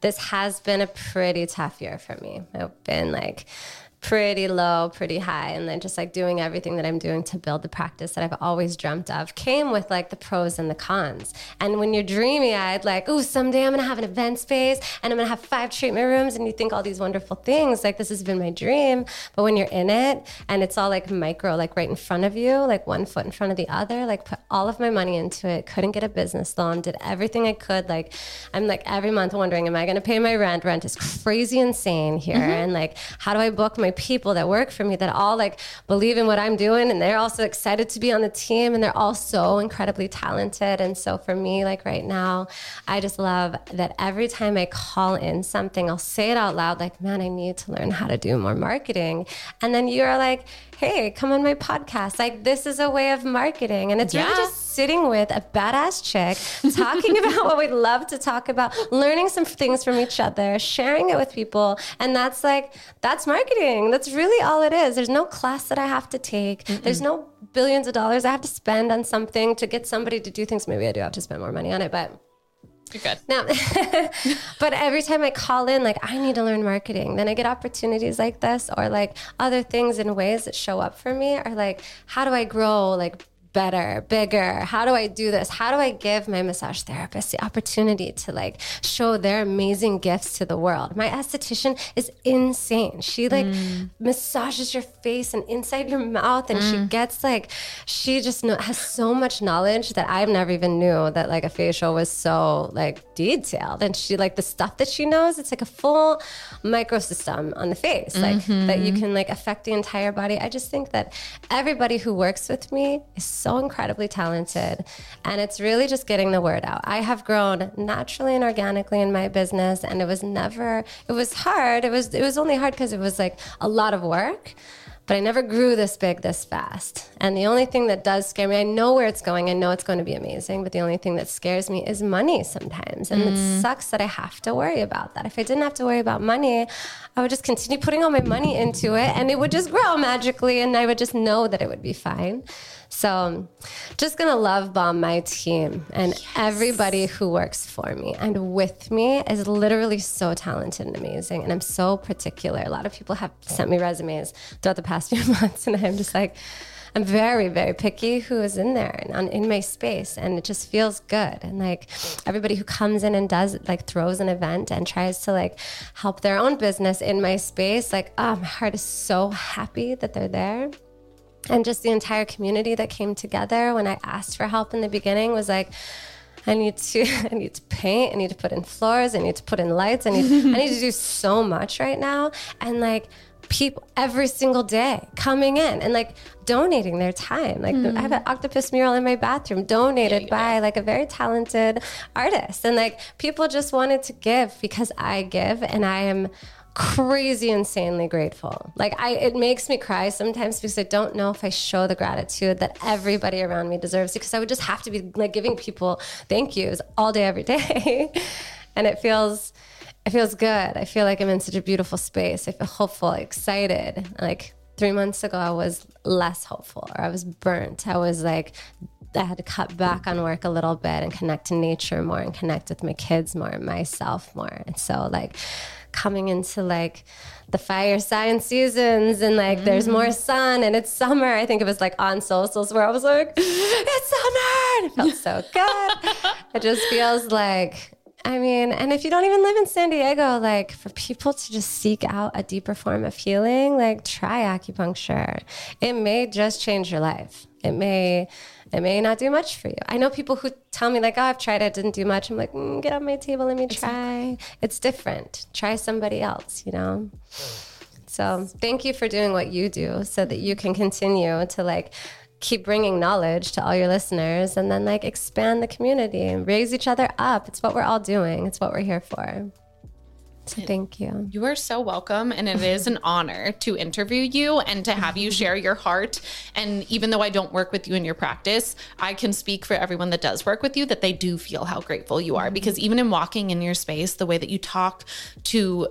this has been a pretty tough year for me. I've been like pretty low, pretty high, and then just like doing everything that I'm doing to build the practice that I've always dreamt of came with like the pros and the cons. And when you're dreamy eyed, like, oh, someday I'm gonna have an event space and I'm gonna have five treatment rooms, and you think all these wonderful things, like, this has been my dream. But when you're in it and it's all like micro, like right in front of you, like one foot in front of the other, like, put all of my money into it, couldn't get a business loan, did everything I could. Like, I'm like every month wondering, am I gonna pay my rent? Rent is crazy insane here. Mm-hmm. And like, how do I book my people that work for me that all like believe in what I'm doing and they're also excited to be on the team and they're all so incredibly talented. And so for me, like right now, I just love that every time I call in something, I'll say it out loud, like, man, I need to learn how to do more marketing. And then you're like, hey, come on my podcast. Like, this is a way of marketing. And it's really just sitting with a badass chick, talking about what we'd love to talk about, learning some things from each other, sharing it with people. And that's like, that's marketing. That's really all it is. There's no class that I have to take, there's no billions of dollars I have to spend on something to get somebody to do things. Maybe I do have to spend more money on it, but. You're good. Now, but every time I call in, like, I need to learn marketing, then I get opportunities like this or like other things in ways that show up for me are like, how do I grow like better, bigger? How do I do this? How do I give my massage therapist the opportunity to like show their amazing gifts to the world? My esthetician is insane. She like mm. massages your face and inside your mouth and she mm. gets like she just know, has so much knowledge that I've never even knew that like a facial was so like detailed and she like the stuff that she knows it's like a full microsystem on the face like that you mm-hmm. can like affect the entire body. I just think that everybody who works with me is so incredibly talented and it's really just getting the word out. I have grown naturally and organically in my business and it was never it was hard. It was it was only hard because it was like a lot of work. But I never grew this big this fast. And the only thing that does scare me, I know where it's going. I know it's going to be amazing. But the only thing that scares me is money sometimes. And it mm. sucks that I have to worry about that. If I didn't have to worry about money, I would just continue putting all my money into it and it would just grow magically and I would just know that it would be fine. So, just gonna love bomb my team and everybody who works for me and with me is literally so talented and amazing. And I'm so particular. A lot of people have sent me resumes throughout the past few months, and I'm just like, I'm very, very picky who is in there and on, in my space, and it just feels good. And like everybody who comes in and does like throws an event and tries to like help their own business in my space, like oh, my heart is so happy that they're there and just the entire community that came together when I asked for help in the beginning was like, I need to, I need to paint, I need to put in floors, I need to put in lights, I need, I need to do so much right now, and like people every single day coming in and like donating their time. Like I have an mm. octopus mural in my bathroom donated by like a very talented artist, and like people just wanted to give because I give, and I am crazy insanely grateful like i it makes me cry sometimes because i don't know if i show the gratitude that everybody around me deserves because i would just have to be like giving people thank yous all day every day and it feels it feels good. I feel like I'm in such a beautiful space. I feel hopeful, excited. Like three months ago, I was less hopeful or I was burnt. I was like, I had to cut back on work a little bit and connect to nature more and connect with my kids more and myself more. And so, like, coming into like the fire sign seasons and like mm. there's more sun and it's summer. I think it was like on socials where I was like, it's summer. And it felt so good. it just feels like I mean, and if you don't even live in San Diego, like for people to just seek out a deeper form of healing, like try acupuncture. It may just change your life. It may it may not do much for you. I know people who tell me like, "Oh, I've tried it, didn't do much." I'm like, mm, "Get on my table, let me try." It's different. Try somebody else, you know. So, thank you for doing what you do so that you can continue to like keep bringing knowledge to all your listeners and then like expand the community and raise each other up. It's what we're all doing. It's what we're here for. So thank you. You are so welcome. And it is an honor to interview you and to have you share your heart. And even though I don't work with you in your practice, I can speak for everyone that does work with you that they do feel how grateful you are. Because even in walking in your space, the way that you talk to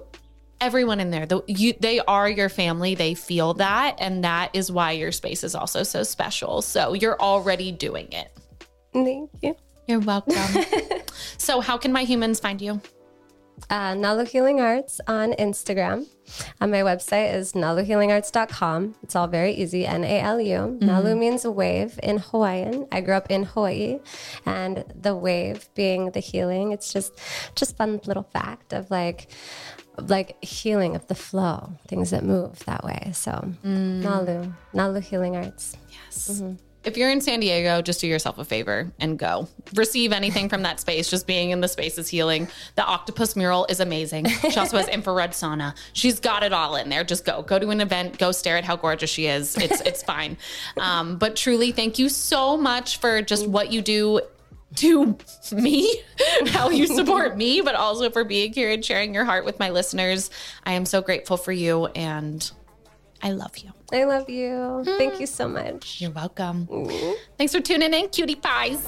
everyone in there, the, you, they are your family. They feel that. And that is why your space is also so special. So you're already doing it. Thank you. You're welcome. so, how can my humans find you? Uh, Nalu Healing Arts on Instagram. And my website is naluhealingarts.com. It's all very easy N A L U. Mm-hmm. Nalu means wave in Hawaiian. I grew up in Hawaii, and the wave being the healing. It's just, just fun little fact of like, like healing of the flow, things that move that way. So, mm. Nalu, Nalu Healing Arts. Yes. Mm-hmm if you're in San Diego, just do yourself a favor and go. Receive anything from that space. Just being in the space is healing. The octopus mural is amazing. She also has infrared sauna. She's got it all in there. Just go. Go to an event. Go stare at how gorgeous she is. It's it's fine. Um, but truly, thank you so much for just what you do to me, how you support me, but also for being here and sharing your heart with my listeners. I am so grateful for you and I love you. I love you. Mm. Thank you so much. You're welcome. Mm. Thanks for tuning in, cutie pies.